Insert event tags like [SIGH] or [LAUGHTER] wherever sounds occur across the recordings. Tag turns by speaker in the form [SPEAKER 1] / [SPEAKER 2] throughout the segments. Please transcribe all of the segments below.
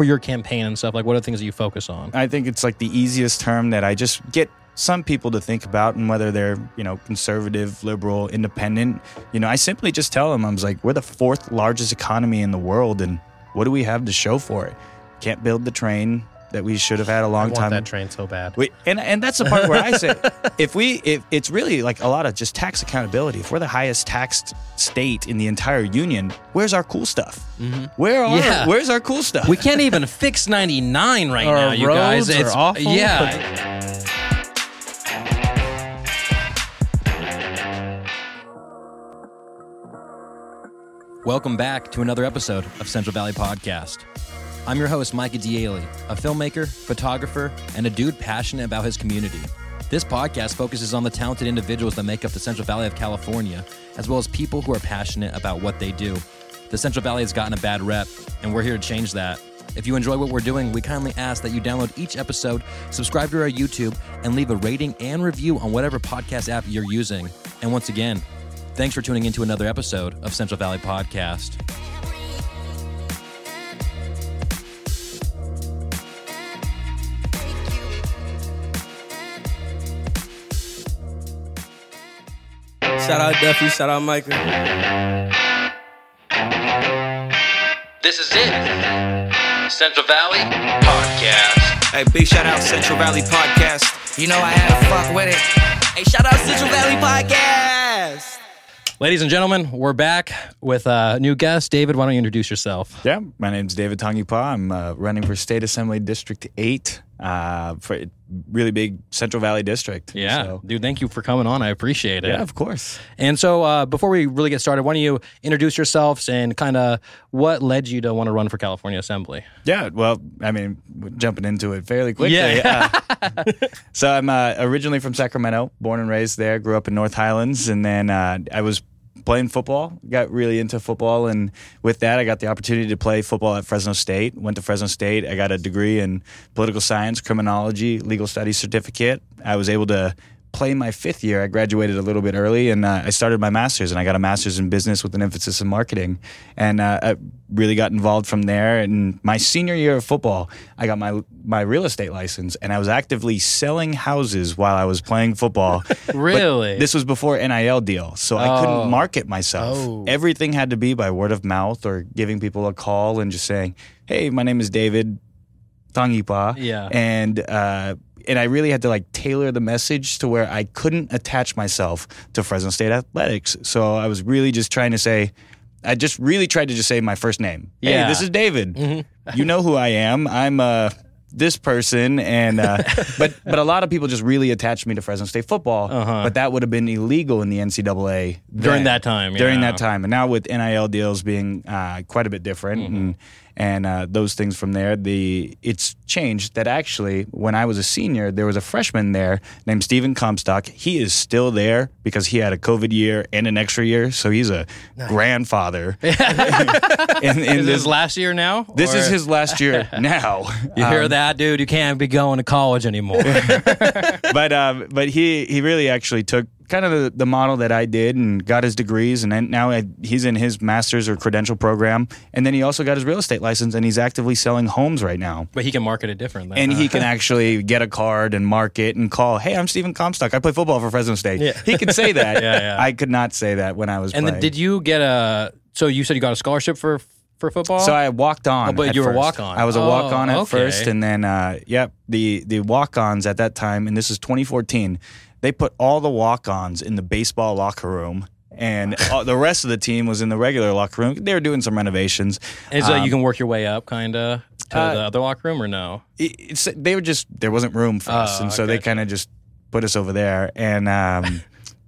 [SPEAKER 1] for your campaign and stuff? Like, what are the things that you focus on?
[SPEAKER 2] I think it's like the easiest term that I just get some people to think about and whether they're you know conservative liberal independent you know i simply just tell them i was like we're the fourth largest economy in the world and what do we have to show for it can't build the train that we should have had a long
[SPEAKER 3] want
[SPEAKER 2] time
[SPEAKER 3] that train so bad.
[SPEAKER 2] we, and and that's the part where I say, [LAUGHS] if we, if it's really like a lot of just tax accountability. If we're the highest taxed state in the entire union, where's our cool stuff? Mm-hmm. Where are
[SPEAKER 1] Yeah.
[SPEAKER 2] where's our cool stuff?
[SPEAKER 1] We can't even fix 99 right
[SPEAKER 3] Our
[SPEAKER 1] now, you guys.
[SPEAKER 3] roads are
[SPEAKER 1] It's
[SPEAKER 3] awful.
[SPEAKER 1] Yeah. Welcome back to another episode of Central Valley Podcast. I'm your host, Micah Diele, a filmmaker, photographer, and a dude passionate about his community. This podcast focuses on the talented individuals that make up the Central Valley of California, as well as people who are passionate about what they do. The Central Valley has gotten a bad rep, and we're here to change that. If you enjoy what we're doing, we kindly ask that you download each episode, subscribe to our YouTube, and leave a rating and review on whatever podcast app you're using. And once again, thanks for tuning into another episode of Central Valley Podcast.
[SPEAKER 4] Shout out Duffy, shout out Micah.
[SPEAKER 1] This is it. Central Valley Podcast.
[SPEAKER 4] Hey, big shout out Central Valley Podcast. You know I had to fuck with it. Hey, shout out Central Valley Podcast.
[SPEAKER 1] Ladies and gentlemen, we're back with a new guest. David, why don't you introduce yourself?
[SPEAKER 2] yeah, my name's David Tangipa. I'm uh, running for State Assembly District Eight uh, for really big Central Valley district.
[SPEAKER 1] Yeah,
[SPEAKER 2] So-
[SPEAKER 1] dude, thank you for coming on. I appreciate it.
[SPEAKER 2] yeah, of course.
[SPEAKER 1] And so, uh, before we really get started, why don't you introduce yourselves and kind of what led you to want to run for California Assembly?
[SPEAKER 2] Yeah, well, I mean, jumping into it fairly quickly.
[SPEAKER 1] Yeah.
[SPEAKER 2] Uh, [LAUGHS] so I'm uh, originally from Sacramento, born and raised there. Grew up in North Highlands, and then uh, I was playing football. Got really into football, and with that, I got the opportunity to play football at Fresno State. Went to Fresno State. I got a degree in political science, criminology, legal studies certificate. I was able to play my fifth year. I graduated a little bit early, and uh, I started my master's, and I got a master's in business with an emphasis in marketing, and uh, I really got involved from there. And my senior year of football, I got my my real estate license, and I was actively selling houses while I was playing football. [LAUGHS] But
[SPEAKER 1] Really?
[SPEAKER 2] this was before NIL deal, so I
[SPEAKER 1] Oh.
[SPEAKER 2] couldn't market myself.
[SPEAKER 1] Oh.
[SPEAKER 2] Everything had to be by word of mouth or giving people a call and just saying, "Hey, my name is David Tangipa."
[SPEAKER 1] Yeah.
[SPEAKER 2] and uh, and I really had to like tailor the message to where I couldn't attach myself to Fresno State athletics. So I was really just trying to say. I just really tried to just say my first name.
[SPEAKER 1] Yeah. Mm-hmm.
[SPEAKER 2] Hey, this is David. you know who I am. I'm uh this person and uh [LAUGHS] but but a lot of people just really attached me to Fresno State football.
[SPEAKER 1] Uh-huh.
[SPEAKER 2] But that would have been illegal in the NCAA
[SPEAKER 1] During that time,
[SPEAKER 2] During
[SPEAKER 1] yeah.
[SPEAKER 2] that time, and now with NIL deals being uh, quite a bit different
[SPEAKER 1] Mm-hmm.
[SPEAKER 2] and and uh, those things from there, the it's changed. That actually, when I was a senior, there was a freshman there named Stephen Comstock. He is still there because he had a COVID year and an extra year, so he's a grandfather. [LAUGHS] in, in
[SPEAKER 1] is
[SPEAKER 2] this,
[SPEAKER 1] this last year now?
[SPEAKER 2] this is his last year [LAUGHS] now.
[SPEAKER 1] You hear
[SPEAKER 2] Um,
[SPEAKER 1] that, dude? You can't be going to college anymore. [LAUGHS]
[SPEAKER 2] but um, but he he really actually took kind of the, the model that I did and got his degrees and then now I, he's in his master's or credential program and then he also got his real estate license and he's actively selling homes right now.
[SPEAKER 1] but he can market it differently.
[SPEAKER 2] And
[SPEAKER 1] huh?
[SPEAKER 2] he can [LAUGHS] actually get a card and market and call, hey, I'm Stephen Comstock. I play football for Fresno State.
[SPEAKER 1] Yeah.
[SPEAKER 2] He can say [LAUGHS] that.
[SPEAKER 1] Yeah, yeah.
[SPEAKER 2] I could not say that when I was
[SPEAKER 1] And then did you get a? So you said you got a scholarship for for football?
[SPEAKER 2] So I walked on.
[SPEAKER 1] Oh, but you were
[SPEAKER 2] first.
[SPEAKER 1] walk-on.
[SPEAKER 2] I was a
[SPEAKER 1] Oh,
[SPEAKER 2] walk on at
[SPEAKER 1] okay.
[SPEAKER 2] first, and then uh, yep, the the walk ons at that time, and this is 2014. They put all the walk ons in the baseball locker room, and [LAUGHS] the rest of the team was in the regular locker room. They were doing some renovations.
[SPEAKER 1] and so
[SPEAKER 2] um,
[SPEAKER 1] you can work your way up, kind of, to
[SPEAKER 2] uh,
[SPEAKER 1] the other locker room, or no?
[SPEAKER 2] It, it's they were just there wasn't room for us,
[SPEAKER 1] Oh,
[SPEAKER 2] and so they kind of just put us over there, and. Um,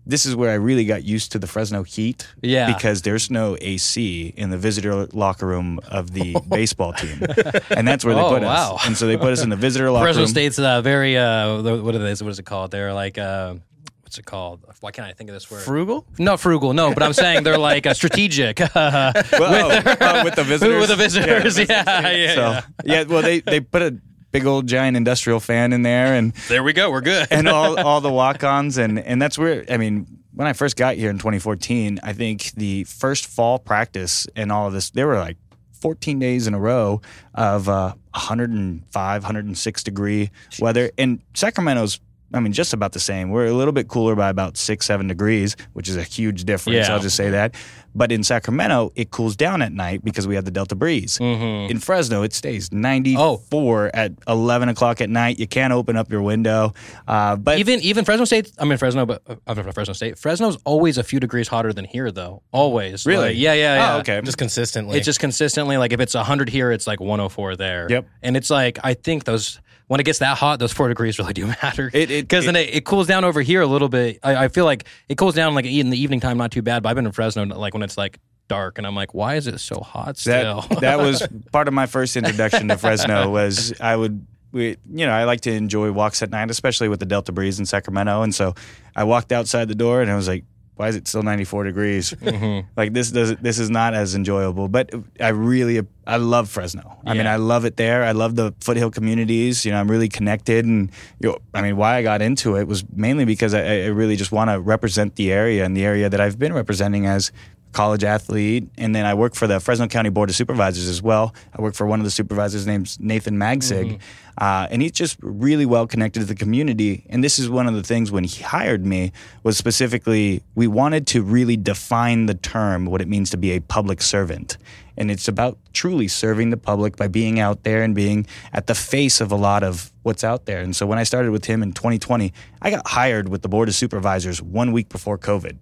[SPEAKER 2] This is where I really got used to the Fresno heat.
[SPEAKER 1] Yeah.
[SPEAKER 2] Because there's no AC in the visitor locker room of the [LAUGHS] baseball team. And that's where they
[SPEAKER 1] Oh,
[SPEAKER 2] put
[SPEAKER 1] wow.
[SPEAKER 2] us. And so they put us in the visitor locker room.
[SPEAKER 1] Fresno
[SPEAKER 2] room.
[SPEAKER 1] State's uh, very uh, the- what is what is it called? They're like uh, what's it called? Why can't I think of this word?
[SPEAKER 3] Frugal?
[SPEAKER 1] Not frugal, no, but I'm saying they're like uh, strategic. [LAUGHS]
[SPEAKER 2] Well, oh, oh, with the visitors.
[SPEAKER 1] With the visitors, yeah, yeah, yeah.
[SPEAKER 2] So yeah, well they they put a big old giant industrial fan in there and [LAUGHS]
[SPEAKER 1] There we go. We're good.
[SPEAKER 2] and all [LAUGHS] all the walk-ons and and that's where I mean when I first got here in 2014, I think the first fall practice and all of this there were like 14 days in a row of uh, 105, 106 degree weather. And Sacramento's, I mean, just about the same. We're a little bit cooler by about six, seven degrees, which is a huge difference.
[SPEAKER 1] Yeah.
[SPEAKER 2] I'll just say that. But in Sacramento, it cools down at night because we have the Delta breeze. In Fresno, it stays 94 at 11 o'clock at night. You can't open up your window. Uh, but
[SPEAKER 1] Even even Fresno State, I'm in Fresno, but uh, I'm from Fresno State. Fresno's always a few degrees hotter than here, though. Always.
[SPEAKER 2] Really?
[SPEAKER 1] Like, yeah, yeah, yeah.
[SPEAKER 2] Oh, okay.
[SPEAKER 3] Just consistently.
[SPEAKER 1] It's just consistently like if it's 100 here, it's like 104 there.
[SPEAKER 2] Yep.
[SPEAKER 1] And it's like I think those when it gets that hot, those four degrees really do [LAUGHS] matter.
[SPEAKER 2] It- it-
[SPEAKER 1] because then it, it cools down over here a little bit. I, I feel like it cools down like in the evening time, not too bad. But I've been in Fresno like when it's like dark, and I'm like, why is it so hot still?
[SPEAKER 2] that [LAUGHS] that was [LAUGHS] part of my first introduction to Fresno was I would we, you know I like to enjoy walks at night especially with the Delta breeze in Sacramento and so I walked outside the door and I was like why is it still 94 degrees? [LAUGHS] Mm-hmm. Like this does this is not as enjoyable but I really I love Fresno. I mean I love it there. I love the foothill communities. You know I'm really connected and you know, I mean why I got into it was mainly because I, I really just want to represent the area and the area that I've been representing as college athlete, and then I work for the Fresno County Board of Supervisors as well. I work for one of the supervisors named Nathan Magsig, mm-hmm. Uh, and he's just really well connected to the community. And this is one of the things when he hired me was specifically we wanted to really define the term what it means to be a public servant. And it's about truly serving the public by being out there and being at the face of a lot of what's out there. And so when I started with him in 2020, I got hired with the Board of Supervisors one week before COVID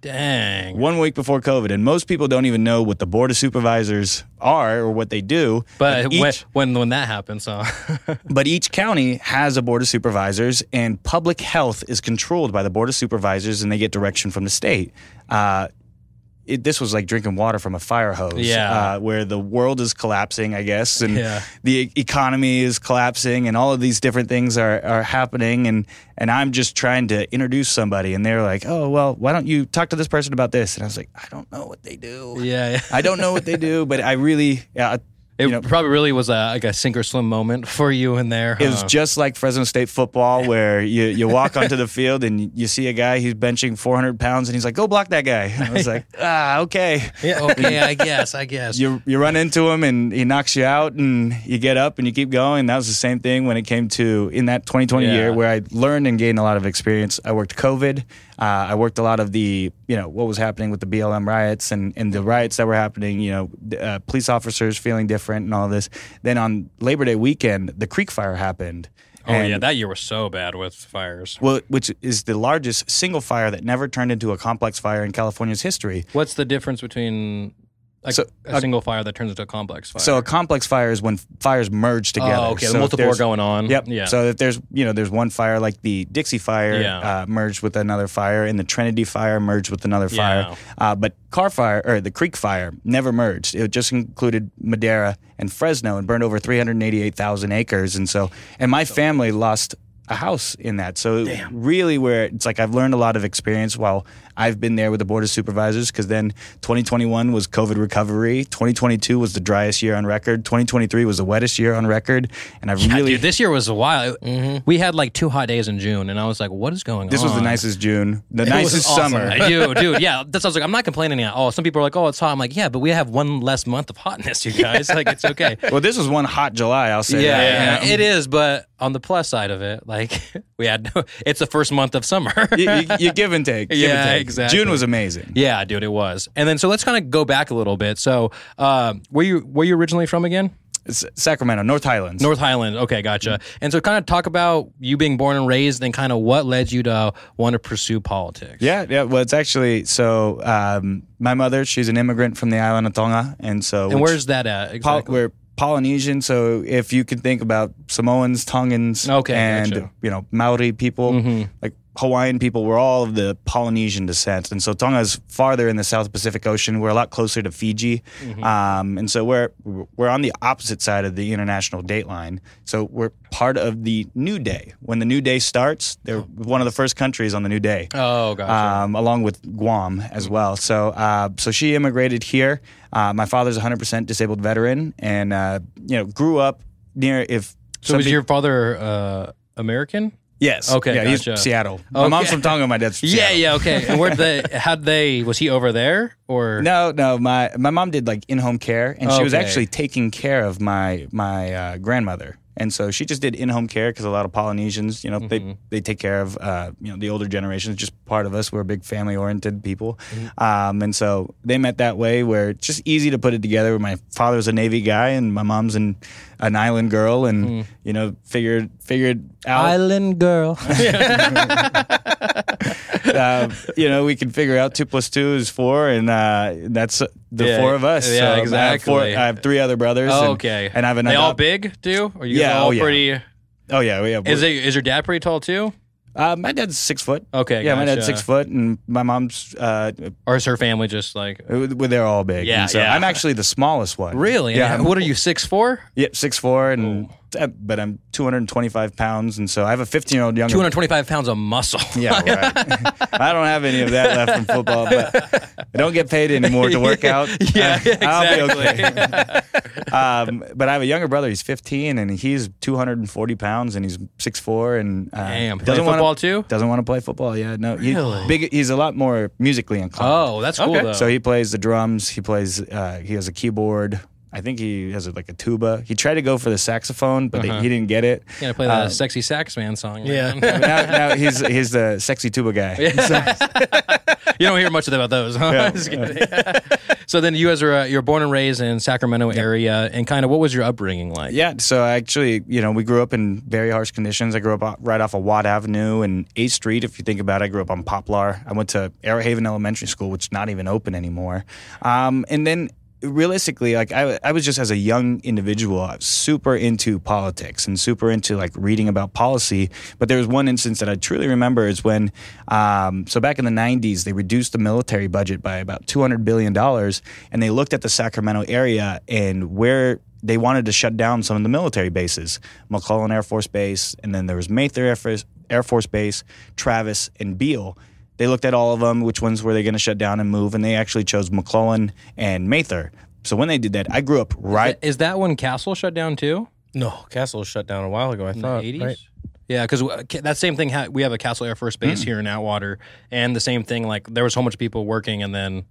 [SPEAKER 1] Dang.
[SPEAKER 2] one week before COVID, and most people don't even know what the board of supervisors are or what they do.
[SPEAKER 1] But
[SPEAKER 2] each,
[SPEAKER 1] when, when that happens, huh? [LAUGHS]
[SPEAKER 2] but each county has a board of supervisors, and public health is controlled by the board of supervisors, and they get direction from the state. Uh, it, this was like drinking water from a fire hose,
[SPEAKER 1] Yeah.
[SPEAKER 2] uh, where the world is collapsing, I guess, and
[SPEAKER 1] Yeah.
[SPEAKER 2] the e- economy is collapsing, and all of these different things are, are happening, and and I'm just trying to introduce somebody, and they're like, oh well, why don't you talk to this person about this? And I was like, I don't know what they do.
[SPEAKER 1] yeah, yeah.
[SPEAKER 2] I don't know what they do, but I really, yeah,
[SPEAKER 1] It
[SPEAKER 2] you know,
[SPEAKER 1] probably really was a like a sink or swim moment for you in there.
[SPEAKER 2] it was just like Fresno State football, where you, you [LAUGHS] walk onto the field and you see a guy who's benching 400 pounds, and he's like, "Go block that guy." And I was [LAUGHS] like, "Ah, okay."
[SPEAKER 1] yeah, okay, I guess, I guess.
[SPEAKER 2] You you run into him and he knocks you out, and you get up and you keep going. That was the same thing when it came to in that 2020
[SPEAKER 1] Yeah.
[SPEAKER 2] year where I learned and gained a lot of experience. I worked COVID. Uh, I worked a lot of the you know what was happening with the BLM riots and and the riots that were happening. You know, uh, police officers feeling different and all this. Then on Labor Day weekend, the Creek Fire happened.
[SPEAKER 1] oh
[SPEAKER 2] And-
[SPEAKER 1] yeah, that year was so bad with fires.
[SPEAKER 2] well, which is the largest single fire that never turned into a complex fire in California's history.
[SPEAKER 1] What's the difference between like
[SPEAKER 2] So,
[SPEAKER 1] a single fire that turns into a complex fire?
[SPEAKER 2] So a complex fire is when fires merge together.
[SPEAKER 1] oh, okay,
[SPEAKER 2] So
[SPEAKER 1] multiple are going on.
[SPEAKER 2] Yep.
[SPEAKER 1] Yeah.
[SPEAKER 2] So if there's you know there's one fire like the Dixie fire
[SPEAKER 1] Yeah.
[SPEAKER 2] uh, merged with another fire, and the Trinity fire merged with another
[SPEAKER 1] Yeah.
[SPEAKER 2] fire. Uh, but Carr fire or the Creek fire never merged. It just included Madera and Fresno and burned over 388,000 acres. And so and my family lost a house in that. So really where it's like I've learned a lot of experience while I've been there with the board of supervisors because then 2021 was COVID recovery, 2022 was the driest year on record, 2023 was the wettest year on record, and I've
[SPEAKER 1] Yeah,
[SPEAKER 2] really
[SPEAKER 1] dude, this year was a while. Mm-hmm. We had like two hot days in June, and I was like, "What is going
[SPEAKER 2] this
[SPEAKER 1] on?"
[SPEAKER 2] This was the nicest June, the
[SPEAKER 1] It
[SPEAKER 2] nicest
[SPEAKER 1] awesome.
[SPEAKER 2] summer.
[SPEAKER 1] I do, dude. [LAUGHS] Yeah, that's. I was like, I'm not complaining at all. Some people are like, "Oh, it's hot." I'm like, "Yeah, but we have one less month of hotness, you guys. [LAUGHS] like, it's okay."
[SPEAKER 2] Well, this was one hot July. I'll say
[SPEAKER 1] yeah,
[SPEAKER 2] that.
[SPEAKER 1] yeah, it is. But on the plus side of it, like, [LAUGHS] we had no. It's the first month of summer.
[SPEAKER 2] you, you, you give and take. give and
[SPEAKER 1] Yeah,
[SPEAKER 2] take.
[SPEAKER 1] Exactly.
[SPEAKER 2] June was amazing.
[SPEAKER 1] yeah, dude, it was. And then so let's kind of go back a little bit. So, uh, where you where you originally from again?
[SPEAKER 2] It's Sacramento, North Highlands.
[SPEAKER 1] North Highland. Okay, gotcha. And so, kind of talk about you being born and raised, and kind of what led you to want to pursue politics.
[SPEAKER 2] Yeah, yeah. Well, it's actually so. Um, my mother, she's an immigrant from the island of Tonga, and so
[SPEAKER 1] And where's that at?
[SPEAKER 2] Pol-
[SPEAKER 1] Exactly?
[SPEAKER 2] we're Polynesian, so if you can think about Samoans, Tongans,
[SPEAKER 1] Okay,
[SPEAKER 2] and
[SPEAKER 1] gotcha.
[SPEAKER 2] you know Maori people, like Hawaiian people, we're all of the Polynesian descent, and so Tonga is farther in the South Pacific Ocean. We're a lot closer to Fiji, um, and so we're we're on the opposite side of the international date line. So we're part of the New Day. When the New Day starts, they're one of the first countries on the New Day
[SPEAKER 1] oh, gotcha.
[SPEAKER 2] um, along with Guam as well. So, uh, so she immigrated here. Uh, my father's 100% disabled veteran, and uh, you know, grew up near. If
[SPEAKER 1] so, was your father uh, American?
[SPEAKER 2] Yes.
[SPEAKER 1] Okay,
[SPEAKER 2] Yeah,
[SPEAKER 1] gotcha.
[SPEAKER 2] he's Seattle. My mom's from Tonga. My dad's from [LAUGHS]
[SPEAKER 1] Yeah,
[SPEAKER 2] Seattle.
[SPEAKER 1] yeah, okay. And where they [LAUGHS] had they was he over there or
[SPEAKER 2] No, no. My my mom did like in home care, and she was
[SPEAKER 1] Okay.
[SPEAKER 2] actually taking care of my my uh, grandmother. And so she just did in home care because a lot of Polynesians, you know,
[SPEAKER 1] Mm-hmm.
[SPEAKER 2] they they take care of uh, you know the older generation. It's just part of us. We're big family oriented people,
[SPEAKER 1] Mm-hmm.
[SPEAKER 2] um, and so they met that way where it's just easy to put it together. Where my father's a Navy guy and my mom's an an island girl, and
[SPEAKER 1] Mm-hmm.
[SPEAKER 2] you know figured figured out
[SPEAKER 1] Island girl. [LAUGHS] [LAUGHS]
[SPEAKER 2] uh, you know, we can figure out two plus two is four, and uh, that's the
[SPEAKER 1] Yeah,
[SPEAKER 2] four of us.
[SPEAKER 1] yeah,
[SPEAKER 2] So I have, four,
[SPEAKER 1] exactly.
[SPEAKER 2] I have three other brothers.
[SPEAKER 1] Oh,
[SPEAKER 2] and-
[SPEAKER 1] okay.
[SPEAKER 2] And I have an
[SPEAKER 1] They all big too? Are you
[SPEAKER 2] Yeah,
[SPEAKER 1] all
[SPEAKER 2] oh, yeah.
[SPEAKER 1] pretty
[SPEAKER 2] Oh yeah, yeah.
[SPEAKER 1] Is it is your dad pretty tall too?
[SPEAKER 2] Uh, my dad's six foot.
[SPEAKER 1] Okay,
[SPEAKER 2] Yeah, my dad's six foot, and my mom's. Uh,
[SPEAKER 1] Or is her family just like
[SPEAKER 2] well, they're all big.
[SPEAKER 1] Yeah,
[SPEAKER 2] so
[SPEAKER 1] yeah.
[SPEAKER 2] I'm actually the smallest one.
[SPEAKER 1] Really?
[SPEAKER 2] Yeah. I'm-
[SPEAKER 1] what are you, six four?
[SPEAKER 2] Yep, six four, and uh, but I'm 225 pounds, and so I have a 15 year old younger.
[SPEAKER 1] Two hundred twenty five pounds of muscle. [LAUGHS]
[SPEAKER 2] Yeah, right. [LAUGHS] I don't have any of that left from football, but I don't get paid anymore to work [LAUGHS] out.
[SPEAKER 1] Yeah,
[SPEAKER 2] I'll be
[SPEAKER 1] exactly.
[SPEAKER 2] okay. um, but I have a younger brother. He's 15, and he's 240 pounds, and he's 6'4", and uh,
[SPEAKER 1] Damn.
[SPEAKER 2] Doesn't
[SPEAKER 1] football
[SPEAKER 2] wanna,
[SPEAKER 1] too?
[SPEAKER 2] Doesn't want to play football. Yeah, no. He,
[SPEAKER 1] Really?
[SPEAKER 2] big. He's a lot more musically inclined.
[SPEAKER 1] Oh, that's cool
[SPEAKER 3] Okay.
[SPEAKER 1] though.
[SPEAKER 2] So he plays the drums. He plays. Uh, he has a keyboard. I think he has like a tuba. He tried to go for the saxophone, but
[SPEAKER 1] Uh-huh.
[SPEAKER 2] he didn't get it.
[SPEAKER 1] you gotta play that
[SPEAKER 2] Um,
[SPEAKER 1] sexy sax man song.
[SPEAKER 3] Yeah. [LAUGHS]
[SPEAKER 2] now, now he's he's the sexy tuba guy. [LAUGHS] [LAUGHS]
[SPEAKER 1] you don't hear much about those, huh?
[SPEAKER 2] Yeah.
[SPEAKER 1] Just kidding. so then you guys are uh, you're born and raised in Sacramento area, and kind of what was your upbringing like?
[SPEAKER 2] Yeah, so actually, you know, we grew up in very harsh conditions. I grew up right off of Watt Avenue and 8th Street. If you think about it, I grew up on Poplar. I went to Airhaven Elementary School, which is not even open anymore. Um, and then realistically, like I, I was just as a young individual, I was super into politics and super into like reading about policy. But there was one instance that I truly remember is when, um, so back in the 90s, they reduced the military budget by about $200 billion. And they looked at the Sacramento area and where they wanted to shut down some of the military bases, McClellan Air Force Base, and then there was Mather Air Force, Air Force Base, Travis, and Beale. They looked at all of them, which ones were they going to shut down and move, and they actually chose McClellan and Mather. So when they did that, I grew up right.
[SPEAKER 1] Is that when Castle shut down too?
[SPEAKER 3] No, Castle was shut down a while ago. I
[SPEAKER 1] In
[SPEAKER 3] thought.
[SPEAKER 1] the 80s?
[SPEAKER 3] right?
[SPEAKER 1] Yeah, because that same thing. Ha- we have a Castle Air Force Base
[SPEAKER 2] Hmm.
[SPEAKER 1] here in Atwater, and the same thing. Like there was so much people working, and then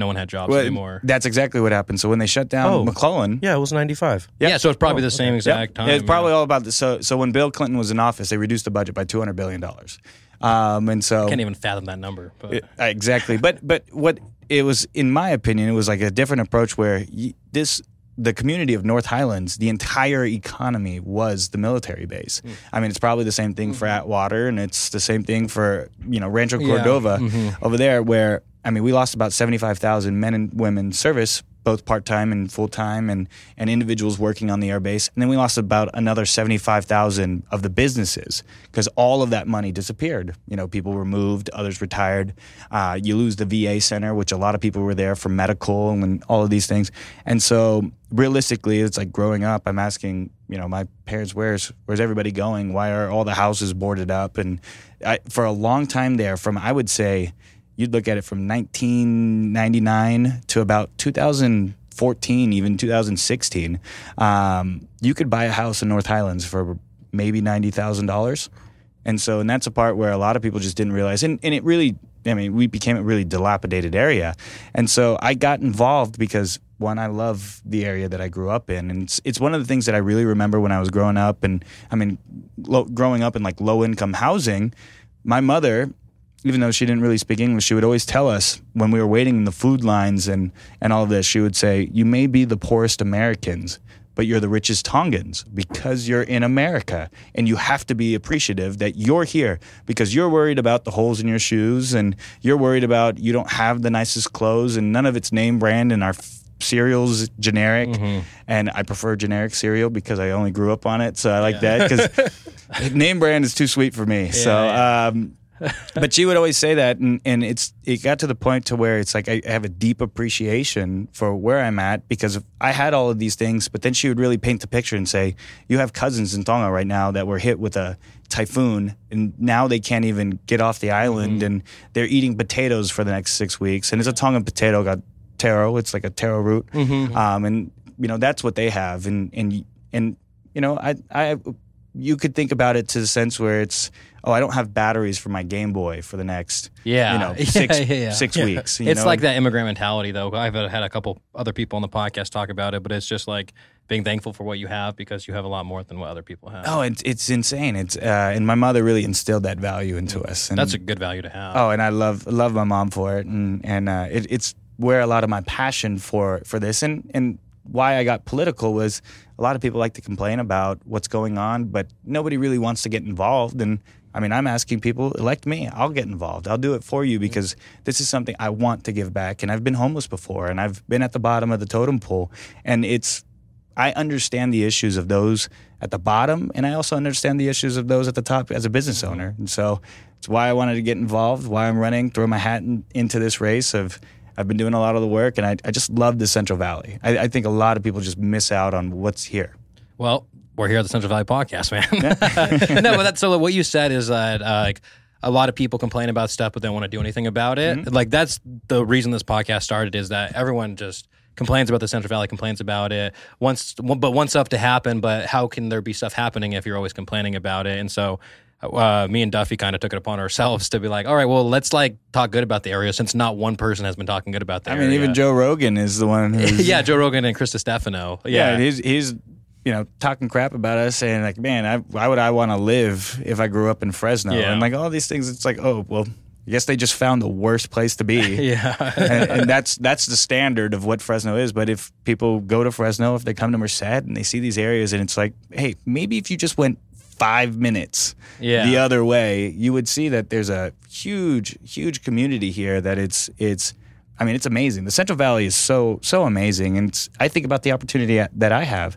[SPEAKER 1] no one had jobs
[SPEAKER 2] Well,
[SPEAKER 1] anymore.
[SPEAKER 2] That's exactly what happened. So when they shut down
[SPEAKER 3] Oh.
[SPEAKER 2] McClellan,
[SPEAKER 3] Yeah, it was ninety five.
[SPEAKER 1] Yeah, so it's probably
[SPEAKER 3] Oh,
[SPEAKER 1] the same
[SPEAKER 3] okay.
[SPEAKER 1] exact time.
[SPEAKER 2] It's probably
[SPEAKER 1] yeah.
[SPEAKER 2] all about the so. So when Bill Clinton was in office, they reduced the budget by two hundred billion dollars, um, and so I
[SPEAKER 1] can't even fathom that number. But
[SPEAKER 2] It- uh, exactly. But but what it was, in my opinion, it was like a different approach where y- this the community of North Highlands, the entire economy was the military base.
[SPEAKER 1] Hmm.
[SPEAKER 2] I mean, it's probably the same thing for Atwater, and it's the same thing for you know Rancho
[SPEAKER 1] Yeah.
[SPEAKER 2] Cordova
[SPEAKER 1] Mhm.
[SPEAKER 2] over there, where I mean, we lost about seventy five thousand men and women service. Both part time and full time, and, and individuals working on the air base. And then we lost about another 75,000 of the businesses because all of that money disappeared. You know, people were moved, others retired. Uh, you lose the VA center, which a lot of people were there for medical and all of these things. And so, realistically, it's like growing up, I'm asking, you know, my parents, where's where's everybody going? Why are all the houses boarded up? And I, for a long time there, from I would say, you'd look at it from 1999 to about 2014, even 2016. Um, you could buy a house in North Highlands for maybe ninety thousand dollars, and so and that's a part where a lot of people just didn't realize, and, and it really, I mean, we became a really dilapidated area, and so I got involved because one, I love the area that I grew up in, and it's, it's one of the things that I really remember when I was growing up, and I mean, lo- growing up in like low income housing, my mother even though she didn't really speak English, she would always tell us when we were waiting in the food lines and, and all of this, she would say, You may be the poorest Americans, but you're the richest Tongans because you're in America. And you have to be appreciative that you're here because you're worried about the holes in your shoes and you're worried about you don't have the nicest clothes and none of it's name brand and our f- cereal's generic. And I prefer generic cereal because I only grew up on it. So I like that because [LAUGHS] name brand is too sweet for me. so,
[SPEAKER 1] yeah.
[SPEAKER 2] um, [LAUGHS] but she would always say that, and, and it's it got to the point to where it's like I have a deep appreciation for where I'm at because I had all of these things, but then she would really paint the picture and say, "You have cousins in Tonga right now that were hit with a typhoon, and now they can't even get off the island, and they're eating potatoes for the next six weeks, and it's a Tongan potato got taro, it's like a taro root, um, and you know that's what they have, and and and you know I I you could think about it to the sense where it's oh, I don't have batteries for my Game Boy for the next
[SPEAKER 1] Yeah.
[SPEAKER 2] you know [LAUGHS] six
[SPEAKER 1] yeah, yeah.
[SPEAKER 2] six
[SPEAKER 3] Yeah.
[SPEAKER 2] weeks. you
[SPEAKER 1] it's
[SPEAKER 2] know?
[SPEAKER 1] like that immigrant mentality, though. I've had a couple other people on the podcast talk about it, but it's just like being thankful for what you have because you have a lot more than what other people have.
[SPEAKER 2] Oh, it's it's insane. It's uh, and my mother really instilled that value into us. And,
[SPEAKER 1] That's a good value to have.
[SPEAKER 2] oh, and I love love my mom for it, and and uh, it, it's where a lot of my passion for for this and and why I got political was a lot of people like to complain about what's going on, but nobody really wants to get involved. And I mean, I'm asking people elect me. I'll get involved. I'll do it for you because this is something I want to give back. And I've been homeless before, and I've been at the bottom of the totem pole, and it's I understand the issues of those at the bottom, and I also understand the issues of those at the top as a business owner. And so it's why I wanted to get involved, why I'm running, throw my hat in, into this race of I've been doing a lot of the work, and I, I just love the Central Valley. I, I think a lot of people just miss out on what's here.
[SPEAKER 1] Well, we're here at the Central Valley Podcast, man. [LAUGHS] no, but that's so. What you said is that uh, like a lot of people complain about stuff, but they don't want to do anything about it.
[SPEAKER 2] Mm-hmm.
[SPEAKER 1] Like that's the reason this podcast started. Is that everyone just complains about the Central Valley, complains about it. Once, but wants stuff to happen. But how can there be stuff happening if you're always complaining about it? And so. Uh, me and Duffy kind of took it upon ourselves to be like, all right, well, let's like talk good about the area since not one person has been talking good about the
[SPEAKER 2] I
[SPEAKER 1] area.
[SPEAKER 2] mean, even Joe Rogan is the one who's [LAUGHS]
[SPEAKER 1] yeah, Joe Rogan and Chris Stefano.
[SPEAKER 2] yeah,
[SPEAKER 1] Yeah,
[SPEAKER 2] he's he's you know talking crap about us, saying like, man, I, why would I want to live if I grew up in Fresno?
[SPEAKER 1] Yeah.
[SPEAKER 2] And like all these things, it's like, oh well, I guess they just found the worst place to be. [LAUGHS]
[SPEAKER 1] yeah.
[SPEAKER 2] and, and that's that's the standard of what Fresno is. But if people go to Fresno, if they come to Merced and they see these areas, and it's like, hey, maybe if you just went five minutes
[SPEAKER 1] Yeah.
[SPEAKER 2] the other way, you would see that there's a huge, huge community here. That it's it's. I mean, it's amazing. The Central Valley is so so amazing, and it's, I think about the opportunity that I have.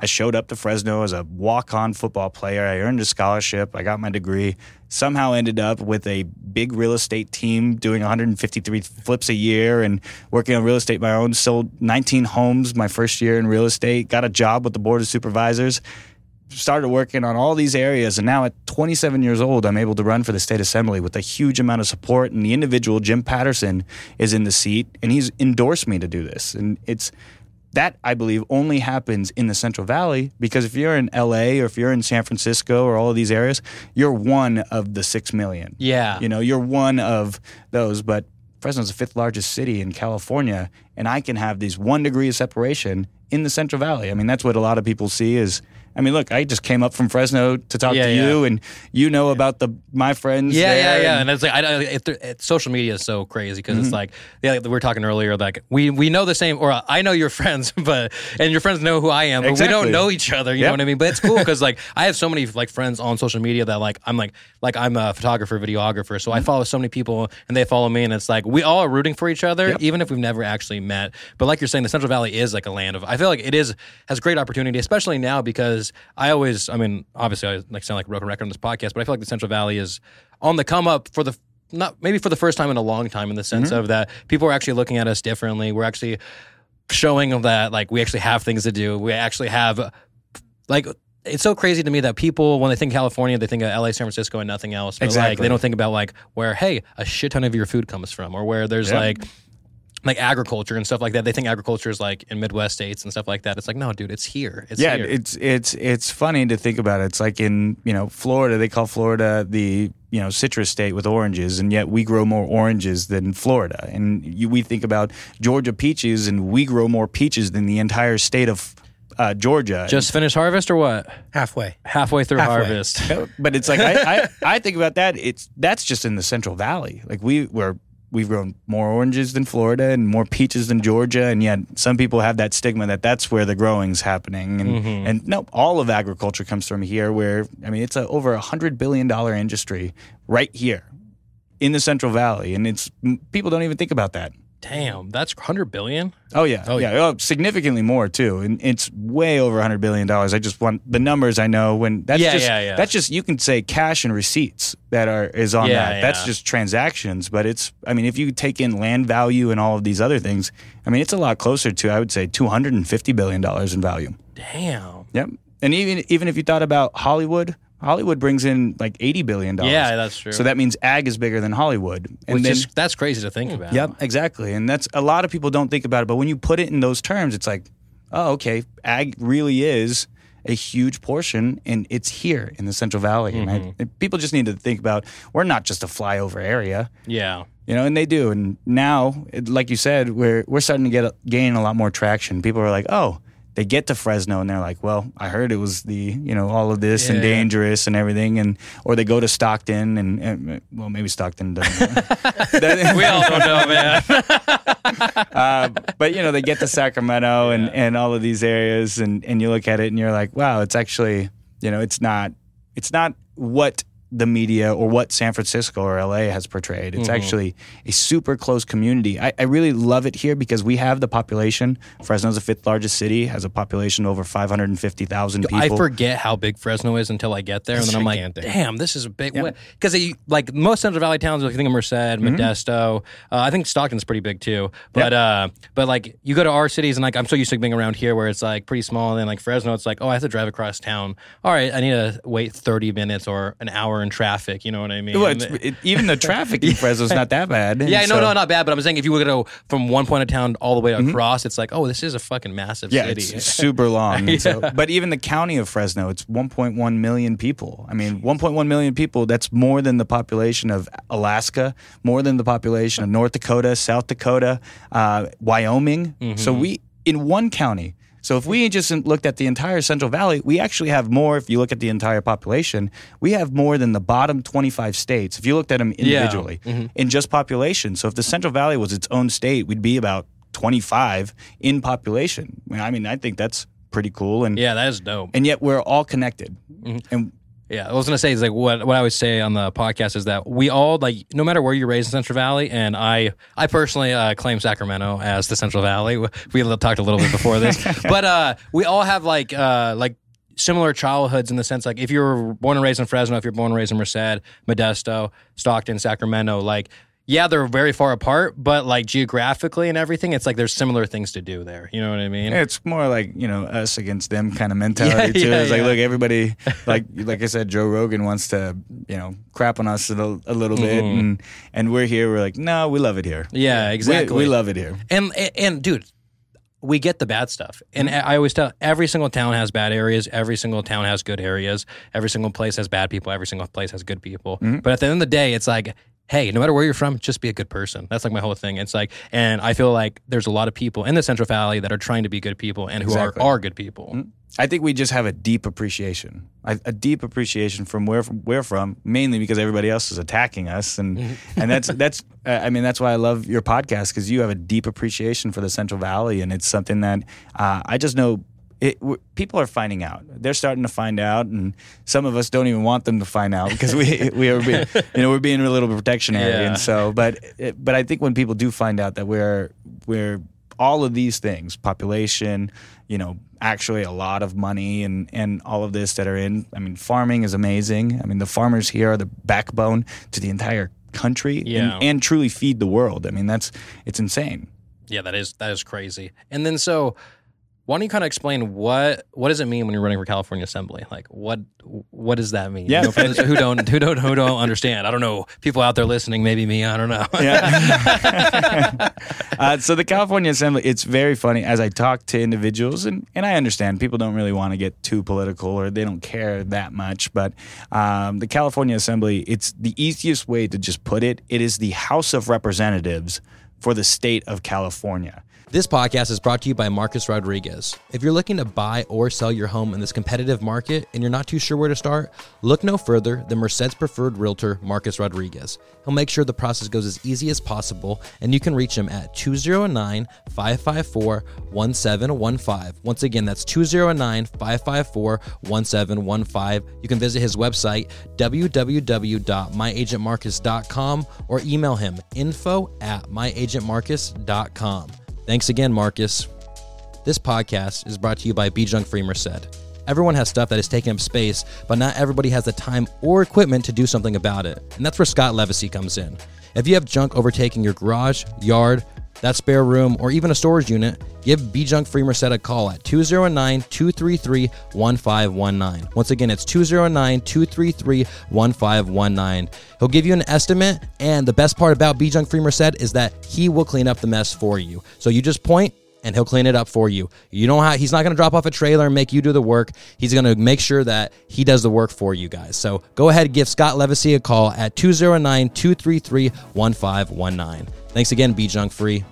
[SPEAKER 2] I showed up to Fresno as a walk-on football player. I earned a scholarship. I got my degree. Somehow ended up with a big real estate team doing 153 flips a year and working on real estate my own. Sold 19 homes my first year in real estate. Got a job with the board of supervisors. Started working on all these areas, and now at 27 years old, I'm able to run for the state assembly with a huge amount of support. And the individual, Jim Patterson, is in the seat, and he's endorsed me to do this. And it's that I believe only happens in the Central Valley because if you're in LA or if you're in San Francisco or all of these areas, you're one of the six million.
[SPEAKER 1] Yeah.
[SPEAKER 2] You know, you're one of those, but Fresno's the fifth largest city in California, and I can have these one degree of separation in the Central Valley. I mean, that's what a lot of people see is. I mean, look, I just came up from Fresno to talk
[SPEAKER 1] Yeah,
[SPEAKER 2] to
[SPEAKER 1] yeah.
[SPEAKER 2] you, and you know about the my friends.
[SPEAKER 1] Yeah, yeah,
[SPEAKER 2] there,
[SPEAKER 1] yeah.
[SPEAKER 2] and-
[SPEAKER 1] And it's like I, it, it, social media is so crazy because
[SPEAKER 2] Mm-hmm.
[SPEAKER 1] it's like yeah, like we were talking earlier. Like we we know the same, or I know your [LAUGHS] friends, but and your friends know who I am, but we don't know each other. You know what I mean? But it's cool [LAUGHS] because like I have so many like friends on social media that like I'm like like I'm a photographer, videographer, so I follow so many people and they follow me, and it's like we all are rooting for each other,
[SPEAKER 2] Yep.
[SPEAKER 1] even if we've never actually met. But like you're saying, the Central Valley is like a land of. I feel like it is has great opportunity, especially now because I always. I mean, obviously, I like sound like a broken record on this podcast, but I feel like the Central Valley is on the come up for the not maybe for the first time in a long time in the sense mm-hmm. of that people are actually looking at us differently. We're actually showing that like we actually have things to do. We actually have like it's so crazy to me that people when they think California, they think of LA, San Francisco, and nothing else. But like
[SPEAKER 2] Exactly.
[SPEAKER 1] they don't think about like where hey, a shit ton of your food comes from, or where there's
[SPEAKER 2] Yeah.
[SPEAKER 1] like like agriculture and stuff like that. They think agriculture is like in Midwest states and stuff like that. It's like no, dude, it's here. It's
[SPEAKER 2] yeah,
[SPEAKER 1] here.
[SPEAKER 2] it's it's it's funny to think about it. It's like in you know Florida, they call Florida the you know citrus state with oranges, and yet we grow more oranges than Florida. And you, we think about Georgia peaches, and we grow more peaches than the entire state of uh, Georgia.
[SPEAKER 1] just finished harvest or what?
[SPEAKER 3] Halfway.
[SPEAKER 1] Halfway through
[SPEAKER 3] Halfway.
[SPEAKER 1] harvest. [LAUGHS]
[SPEAKER 2] but it's like I, I I think about that. It's that's just in the Central Valley. Like we were. We've grown more oranges than Florida and more peaches than Georgia, and yet some people have that stigma that that's where the growing's happening. And, mm-hmm. and no, all of agriculture comes from here. Where I mean, it's a over a hundred billion dollar industry right here in the Central Valley, and it's people don't even think about that.
[SPEAKER 1] Damn, that's hundred billion.
[SPEAKER 2] Oh yeah,
[SPEAKER 1] Oh,
[SPEAKER 2] yeah, oh, significantly more too, and it's way over hundred billion dollars. I just want the numbers I know when that's
[SPEAKER 1] Yeah,
[SPEAKER 2] just
[SPEAKER 1] yeah, yeah.
[SPEAKER 2] that's just you can say cash and receipts that are is on
[SPEAKER 1] Yeah,
[SPEAKER 2] that. That's just transactions, but it's I mean if you take in land value and all of these other things, I mean it's a lot closer to I would say two hundred and fifty billion dollars in value.
[SPEAKER 1] Damn.
[SPEAKER 2] Yep, and even even if you thought about Hollywood. Hollywood brings in like eighty billion dollars.
[SPEAKER 1] Yeah, that's true.
[SPEAKER 2] So that means ag is bigger than Hollywood, and
[SPEAKER 1] Which
[SPEAKER 2] then
[SPEAKER 1] is that's crazy to think about.
[SPEAKER 2] Yep, exactly. And that's a lot of people don't think about it, but when you put it in those terms, it's like, oh, okay, ag really is a huge portion, and it's here in the Central Valley. And
[SPEAKER 1] Mm-hmm.
[SPEAKER 2] I, people just need to think about we're not just a flyover area,
[SPEAKER 1] Yeah.
[SPEAKER 2] you know, and they do. And now, like you said, we're we're starting to get gain a lot more traction. People are like, oh. They get to Fresno and they're like, "Well, I heard it was the you know all of this and
[SPEAKER 1] Yeah, yeah.
[SPEAKER 2] dangerous and everything," and or they go to Stockton and, and well, maybe Stockton doesn't. [LAUGHS]
[SPEAKER 1] We all don't know, man. [LAUGHS]
[SPEAKER 2] uh, but you know they get to Sacramento and, and all of these areas and, and you look at it and you're like wow it's actually you know it's not it's not what the media or what San Francisco or LA has portrayed it's actually a super close community I, I really love it here because we have the population Fresno's the fifth largest city has a population of over 550,000 people
[SPEAKER 1] I forget how big Fresno is until I get there, and
[SPEAKER 3] It's
[SPEAKER 1] then I'm like, "Damn, this is a big." Because like most Central Valley towns, like I think of Merced,
[SPEAKER 2] Mm-hmm.
[SPEAKER 1] Modesto. Uh, I think Stockton's pretty big too. But uh, but like you go to our cities, and like I'm so used to being around here, where it's like pretty small, and then like Fresno, it's like, oh, I have to drive across town. All right, I need to wait 30 minutes or an hour in traffic. You know what I mean?
[SPEAKER 2] well, it, even the traffic [LAUGHS] in Fresno is not that bad
[SPEAKER 1] yeah, no,
[SPEAKER 2] So-
[SPEAKER 1] no, not bad. But I'm saying if you were to go from one point of town all the way across, it's like, oh, this is a fucking massive
[SPEAKER 2] Mm-hmm. Yeah,
[SPEAKER 1] city.
[SPEAKER 2] it's super long. And [LAUGHS] so, but even the county of Fresno, it's 1.1 million people. I mean, 1.1 million people, that's more than the population of Alaska, more than the population of North Dakota, South Dakota, uh, Wyoming. So we, in one county, so if we just looked at the entire Central Valley, we actually have more, if you look at the entire population, we have more than the bottom 25 states. If you looked at them individually in just population. So if the Central Valley was its own state, we'd be about 25 in population. I mean, I think that's pretty cool. And
[SPEAKER 1] yeah, that is dope.
[SPEAKER 2] and yet we're all connected.
[SPEAKER 1] Mm-hmm.
[SPEAKER 2] And
[SPEAKER 1] Yeah, I was gonna say is like what what I always say on the podcast is that we all like no matter where you're raised in Central Valley, and I I personally uh, claim Sacramento as the Central Valley. We talked a little bit before this, [LAUGHS] but uh, we all have like uh, like similar childhoods in the sense like if you were born and raised in Fresno, if you're born and raised in Merced, Modesto, Stockton, Sacramento, like. Yeah, they're very far apart, but like geographically and everything, it's like there's similar things to do there. You know what I mean?
[SPEAKER 2] it's more like, you know, us against them kind of [LAUGHS] mentality
[SPEAKER 1] Yeah,
[SPEAKER 2] too.
[SPEAKER 1] yeah,
[SPEAKER 2] it's like, look, everybody, [LAUGHS] like, like I said, Joe Rogan wants to, you know, crap on us a little, a little bit. And, and we're here. We're like, no, we love it here.
[SPEAKER 1] Mm-hmm. Yeah, exactly.
[SPEAKER 2] We, love it here.
[SPEAKER 1] And, and and dude, we get the bad stuff. And I always tell every single town has bad areas. Every single town has good areas. Every single place has bad people. Every single place has good people. But at the end of the day, it's like, hey, no matter where you're from, just be a good person. That's like my whole thing. It's like, and I feel like there's a lot of people in the Central Valley that are trying to be good people and who
[SPEAKER 2] Exactly.
[SPEAKER 1] are, are good people.
[SPEAKER 2] I think we just have a deep appreciation, a, a deep appreciation from where we're from, mainly because everybody else is attacking us, and and that's that's uh, I mean that's why I love your podcast because you have a deep appreciation for the Central Valley, and it's something that uh, I just know. It, w- people are finding out. They're starting to find out, and some of us don't even want them to find out because we [LAUGHS] we are being, you know we're being a little protectionary,
[SPEAKER 1] Yeah.
[SPEAKER 2] and so but it, but I think when people do find out that we're we're all of these things population you know actually a lot of money and and all of this that are in i mean farming is amazing i mean the farmers here are the backbone to the entire country
[SPEAKER 1] Yeah.
[SPEAKER 2] and, and truly feed the world i mean that's it's insane
[SPEAKER 1] Yeah, that is that is crazy. And then so why don't you kind of explain what what does it mean when you're running for California Assembly? Like what what does that mean?
[SPEAKER 2] Yeah.
[SPEAKER 1] You know, for those who don't who don't who don't understand. I don't know. People out there listening, maybe me, I don't know.
[SPEAKER 2] Yeah. [LAUGHS] uh, so the California Assembly, it's very funny as I talk to individuals, and, and I understand people don't really want to get too political or they don't care that much. But um, the California Assembly, it's the easiest way to just put it. It is the House of Representatives for the state of California.
[SPEAKER 1] This podcast is brought to you by Marcus Rodriguez. If you're looking to buy or sell your home in this competitive market and you're not too sure where to start, look no further than Merced's preferred realtor, Marcus Rodriguez. He'll make sure the process goes as easy as possible, and you can reach him at 209 554 1715. Once again, that's 209 554 1715. You can visit his website, www.myagentmarcus.com, or email him info at myagentmarcus.com. Thanks again, Marcus. This podcast is brought to you by Be Junk Free Merced. Everyone has stuff that is taking up space, but not everybody has the time or equipment to do something about it. And that's where Scott Livesay comes in. If you have junk overtaking your garage, yard, that spare room, or even a storage unit, give Be Junk Free Merced a call at 209 233 1519. Once again, it's 209 233 1519. He'll give you an estimate, and the best part about Be Junk Free Merced is that he will clean up the mess for you. So you just point and he'll clean it up for you. You don't have, he's not going to drop off a trailer and make you do the work. He's going to make sure that he does the work for you guys. So go ahead and give Scott Livesay a call at 209 233 1519. Thanks again, Be Junk Free.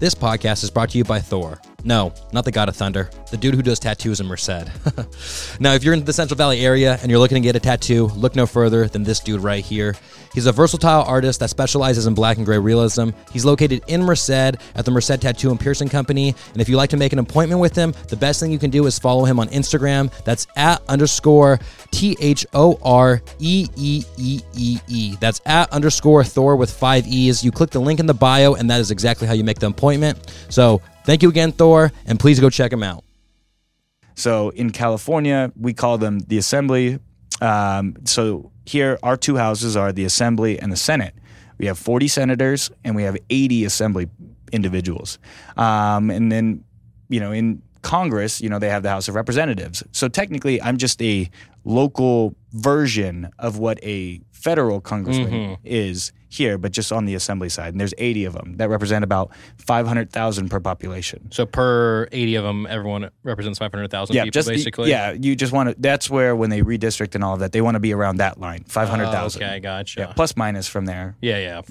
[SPEAKER 1] This podcast is brought to you by Thor. No, not the God of Thunder, the dude who does tattoos in Merced. [LAUGHS] now, if you're in the Central Valley area and you're looking to get a tattoo, look no further than this dude right here. He's a versatile artist that specializes in black and gray realism. He's located in Merced at the Merced Tattoo and Piercing Company. And if you'd like to make an appointment with him, the best thing you can do is follow him on Instagram. That's at underscore T H O R E E E E E. That's at underscore Thor with five E's. You click the link in the bio, and that is exactly how you make the appointment. So thank you again, Thor, and please go check him out.
[SPEAKER 2] So in California, we call them the Assembly. Um, so here, our two houses are the Assembly and the Senate. We have 40 senators and we have 80 Assembly individuals. Um, and then, you know, in Congress, you know, they have the House of Representatives. So technically, I'm just a local version of what a federal congressman is here, but just on the Assembly side. And there's 80 of them that represent about 500,000 per population.
[SPEAKER 3] So per 80 of them, everyone represents 500,000
[SPEAKER 2] yeah,
[SPEAKER 3] people,
[SPEAKER 2] just
[SPEAKER 3] basically.
[SPEAKER 2] yeah. You just want to. That's where when they redistrict and all of that, they want to be around that line, five hundred
[SPEAKER 3] Oh,
[SPEAKER 2] thousand.
[SPEAKER 3] okay, gotcha.
[SPEAKER 2] Yeah, plus minus from there.
[SPEAKER 3] Yeah, yeah,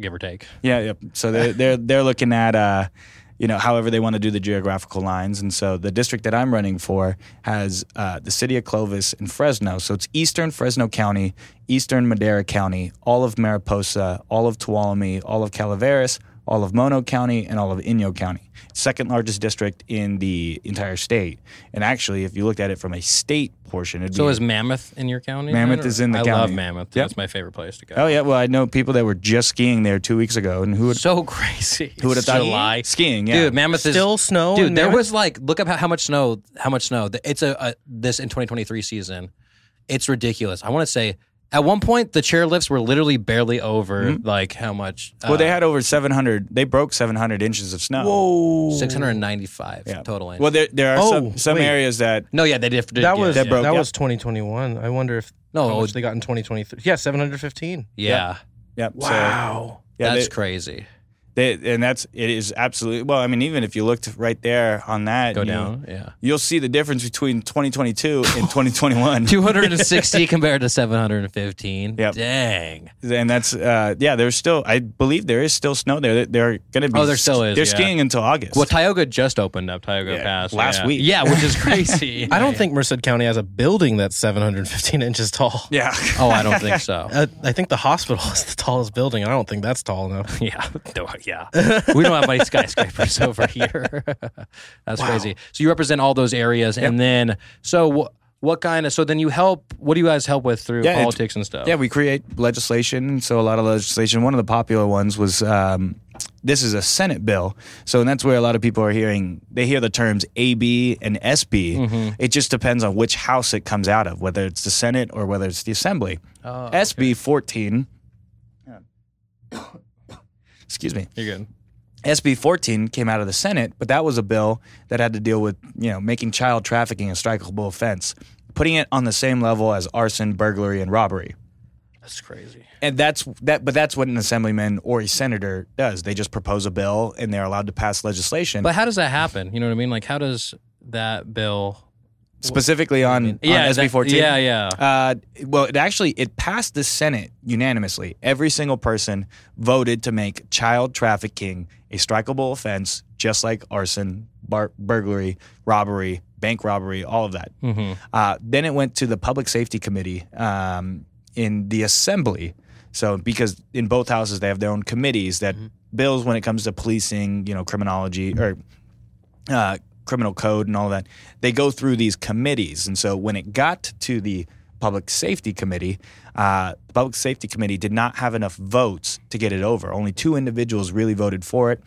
[SPEAKER 3] give or take.
[SPEAKER 2] Yeah, yeah. So they're they're they're looking at uh, you know, however they want to do the geographical lines, and so the district that I'm running for has uh, the city of Clovis and Fresno. So it's eastern Fresno County, eastern Madera County, all of Mariposa, all of Tuolumne, all of Calaveras, all of Mono County, and all of Inyo County. Second largest district in the entire state. And actually, if you looked at it from a state portion, it'd
[SPEAKER 3] So
[SPEAKER 2] be
[SPEAKER 3] is Mammoth Inyo county?
[SPEAKER 2] Mammoth
[SPEAKER 3] then,
[SPEAKER 2] is in the
[SPEAKER 3] I
[SPEAKER 2] county.
[SPEAKER 3] I love Mammoth.
[SPEAKER 2] Yep.
[SPEAKER 3] That's my favorite place to go.
[SPEAKER 2] Oh yeah, well I know people that were just skiing there two weeks ago, and who would
[SPEAKER 3] So [LAUGHS] crazy. [LAUGHS]
[SPEAKER 2] who would have thought
[SPEAKER 3] July.
[SPEAKER 2] skiing? Yeah,
[SPEAKER 1] Dude, Mammoth
[SPEAKER 3] Still
[SPEAKER 1] is still
[SPEAKER 3] snow
[SPEAKER 1] Dude, there
[SPEAKER 3] Mammoth?
[SPEAKER 1] was like look up how, how much snow. How much snow? It's a, a this in 2023 season. It's ridiculous. I want to say at one point the chairlifts were literally barely over like how much.
[SPEAKER 2] Mm-hmm. Well, they had over 700. They broke 700 inches of snow.
[SPEAKER 3] Whoa.
[SPEAKER 1] 695
[SPEAKER 2] Yeah.
[SPEAKER 1] total. inches.
[SPEAKER 2] Well, there there are
[SPEAKER 3] Oh,
[SPEAKER 2] some some areas that
[SPEAKER 1] no, yeah, they did. did
[SPEAKER 3] That was
[SPEAKER 1] yeah.
[SPEAKER 2] That broke,
[SPEAKER 3] that
[SPEAKER 2] yeah.
[SPEAKER 3] was 2021. I wonder if
[SPEAKER 1] No,
[SPEAKER 3] how much they got in 2023. Yeah, 715.
[SPEAKER 1] yeah.
[SPEAKER 2] yeah. So,
[SPEAKER 3] Wow.
[SPEAKER 2] yeah,
[SPEAKER 1] that's
[SPEAKER 2] they,
[SPEAKER 1] crazy.
[SPEAKER 2] They, and that's it is absolutely well. I mean, even if you looked right there on that,
[SPEAKER 1] Go
[SPEAKER 2] you-
[SPEAKER 1] down. Yeah.
[SPEAKER 2] You'll see the difference between 2022 and [LAUGHS] 2021.
[SPEAKER 1] 260 [LAUGHS] compared to 715.
[SPEAKER 2] Yep.
[SPEAKER 1] Dang.
[SPEAKER 2] and that's uh, yeah. There's still, I believe there is still snow there. They're- They're going to be.
[SPEAKER 1] Oh, there still is,
[SPEAKER 2] They're
[SPEAKER 1] yeah.
[SPEAKER 2] skiing until August.
[SPEAKER 1] Well, Tioga just opened up Tioga
[SPEAKER 2] Yeah,
[SPEAKER 1] Pass
[SPEAKER 2] last
[SPEAKER 1] yeah.
[SPEAKER 2] week.
[SPEAKER 1] Yeah, which is crazy. [LAUGHS]
[SPEAKER 3] I don't think Merced County has a building that's 715 inches tall.
[SPEAKER 2] yeah.
[SPEAKER 1] Oh, I don't think so.
[SPEAKER 3] Uh, I think the hospital is the tallest building. and I don't think that's tall enough.
[SPEAKER 1] Yeah, no, yeah. [LAUGHS] We don't have any skyscrapers [LAUGHS] over here. [LAUGHS] That's crazy. So you represent all those areas, and then so wh- what kind of? So then you help. What do you guys help with through
[SPEAKER 2] Yeah,
[SPEAKER 1] politics and stuff?
[SPEAKER 2] Yeah, we create legislation. So a lot of legislation. One of the popular ones was um, this is a Senate bill. So and that's where a lot of people are hearing. They hear the terms AB and SB.
[SPEAKER 1] Mm-hmm.
[SPEAKER 2] It just depends on which house it comes out of, whether it's the Senate or whether it's the Assembly.
[SPEAKER 1] Oh,
[SPEAKER 2] SB 14. Excuse me.
[SPEAKER 1] You're good.
[SPEAKER 2] SB 14 came out of the Senate, but that was a bill that had to deal with, you know, making child trafficking a strikeable offense, putting it on the same level as arson, burglary, and robbery.
[SPEAKER 1] That's crazy.
[SPEAKER 2] And that's that, but that's what an assemblyman or a senator does. They just propose a bill and they're allowed to pass legislation.
[SPEAKER 1] But how does that happen? You know what I mean? Like, how does that bill?
[SPEAKER 2] Specifically on, on SB 14.
[SPEAKER 1] yeah, yeah.
[SPEAKER 2] Uh, well, it actually it passed the Senate unanimously. Every single person voted to make child trafficking a strikeable offense, just like arson, bar- burglary, robbery, bank robbery, all of that.
[SPEAKER 1] Mm-hmm.
[SPEAKER 2] Uh, then it went to the Public Safety Committee um, in the Assembly. So, because in both houses they have their own committees that bills when it comes to policing, you know, criminology or uh, criminal code and all that, they go through these committees. And so, when it got to the Public Safety Committee, uh, the Public Safety Committee did not have enough votes to get it over. Only two individuals really voted for it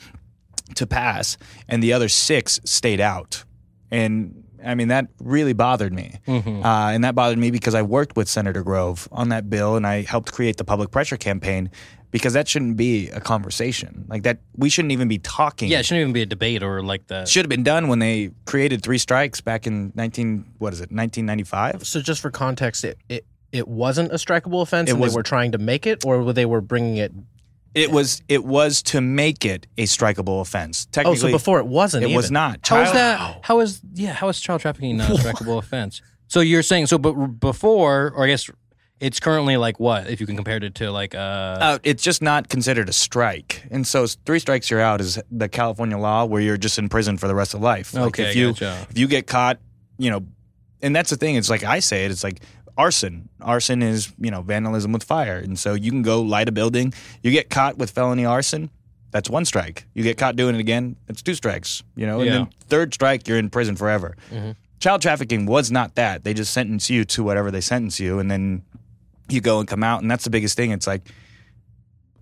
[SPEAKER 2] to pass, and the other six stayed out. And I mean, that really bothered me.
[SPEAKER 1] Mm-hmm.
[SPEAKER 2] Uh, and that bothered me because I worked with Senator Grove on that bill and I helped create the public pressure campaign because that shouldn't be a conversation. Like that, we shouldn't even be talking.
[SPEAKER 1] Yeah, it shouldn't even be a debate or like that.
[SPEAKER 2] should have been done when they created three strikes back in 19, what is it, 1995?
[SPEAKER 3] So just for context, it it, it wasn't a strikeable offense,
[SPEAKER 2] It
[SPEAKER 3] and
[SPEAKER 2] was-
[SPEAKER 3] they were trying to make it, or they were bringing it
[SPEAKER 2] It was it was to make it a strikeable offense.
[SPEAKER 3] Oh, so before it wasn't.
[SPEAKER 2] it was
[SPEAKER 3] even.
[SPEAKER 2] not.
[SPEAKER 1] How is
[SPEAKER 2] Child-
[SPEAKER 1] that? How is yeah? How is child trafficking not a strikeable [LAUGHS] offense? So you're saying so, but before, or I guess it's currently like what if you can compare it to like uh,
[SPEAKER 2] Uh, it's just not considered a strike, and so three strikes you're out is the California law where you're just in prison for the rest of life. Like
[SPEAKER 1] Okay,
[SPEAKER 2] if you
[SPEAKER 1] gotcha.
[SPEAKER 2] if you get caught, you know, and that's the thing. It's like I say it. It's like arson. Arson is you know vandalism with fire, and so you can go light a building. You get caught with felony arson. That's one strike. You get caught doing it again. It's two strikes. You know, and
[SPEAKER 1] Yeah.
[SPEAKER 2] then third strike, you're in prison forever.
[SPEAKER 1] Mm-hmm.
[SPEAKER 2] Child trafficking was not that. They just sentence you to whatever they sentence you, and then you go and come out, and that's the biggest thing. It's like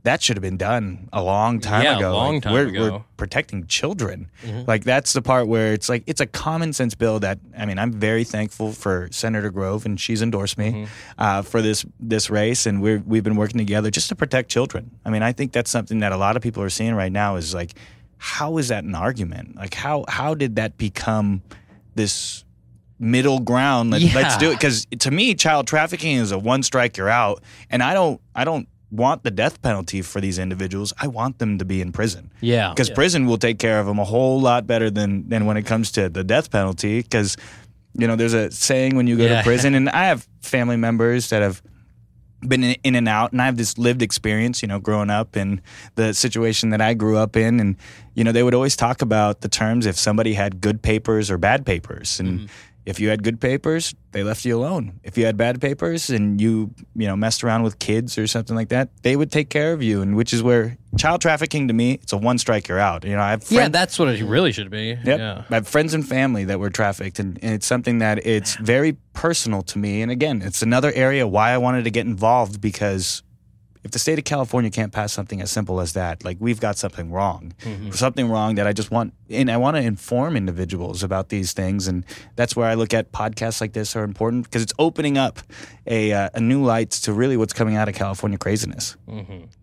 [SPEAKER 2] that should have been done a long time
[SPEAKER 1] Yeah, a
[SPEAKER 2] ago.
[SPEAKER 1] long
[SPEAKER 2] Like,
[SPEAKER 1] time
[SPEAKER 2] we're,
[SPEAKER 1] ago.
[SPEAKER 2] We're protecting children.
[SPEAKER 1] Mm-hmm.
[SPEAKER 2] Like that's the part where it's like it's a common sense bill that I mean I'm very thankful for Senator Grove and she's endorsed me
[SPEAKER 1] Mm-hmm.
[SPEAKER 2] uh, for this this race and we're we've been working together just to protect children. I mean I think that's something that a lot of people are seeing right now is like how is that an argument? Like how how did that become this middle ground? Let,
[SPEAKER 1] Yeah.
[SPEAKER 2] Let's do it because to me child trafficking is a one strike you're out and I don't I don't want the death penalty for these individuals. I want them to be in prison
[SPEAKER 1] yeah
[SPEAKER 2] because prison will take care of them a whole lot better than than when it comes to the death penalty. Because you know, there's a saying when you go
[SPEAKER 1] Yeah.
[SPEAKER 2] to prison, and [LAUGHS] I have family members that have been in, in and out, and I have this lived experience. You know, growing up in the situation that I grew up in, and you know, they would always talk about the terms if somebody had good papers or bad papers, and. Mm-hmm. If you had good papers, they left you alone. If you had bad papers and you, you know, messed around with kids or something like that, they would take care of you. And which is where child trafficking to me, it's a one strike you're out. You know, I have
[SPEAKER 1] yeah that's what it really should be
[SPEAKER 2] Yep.
[SPEAKER 1] yeah
[SPEAKER 2] I have friends and family that were trafficked, and, and it's something that it's very personal to me. And again, it's another area why I wanted to get involved because if the state of California can't pass something as simple as that, like we've got something wrong, something wrong that I just want, and I want to inform individuals about these things, and that's where I look at podcasts like this are important because it's opening up a uh, a new light to really what's coming out of California craziness.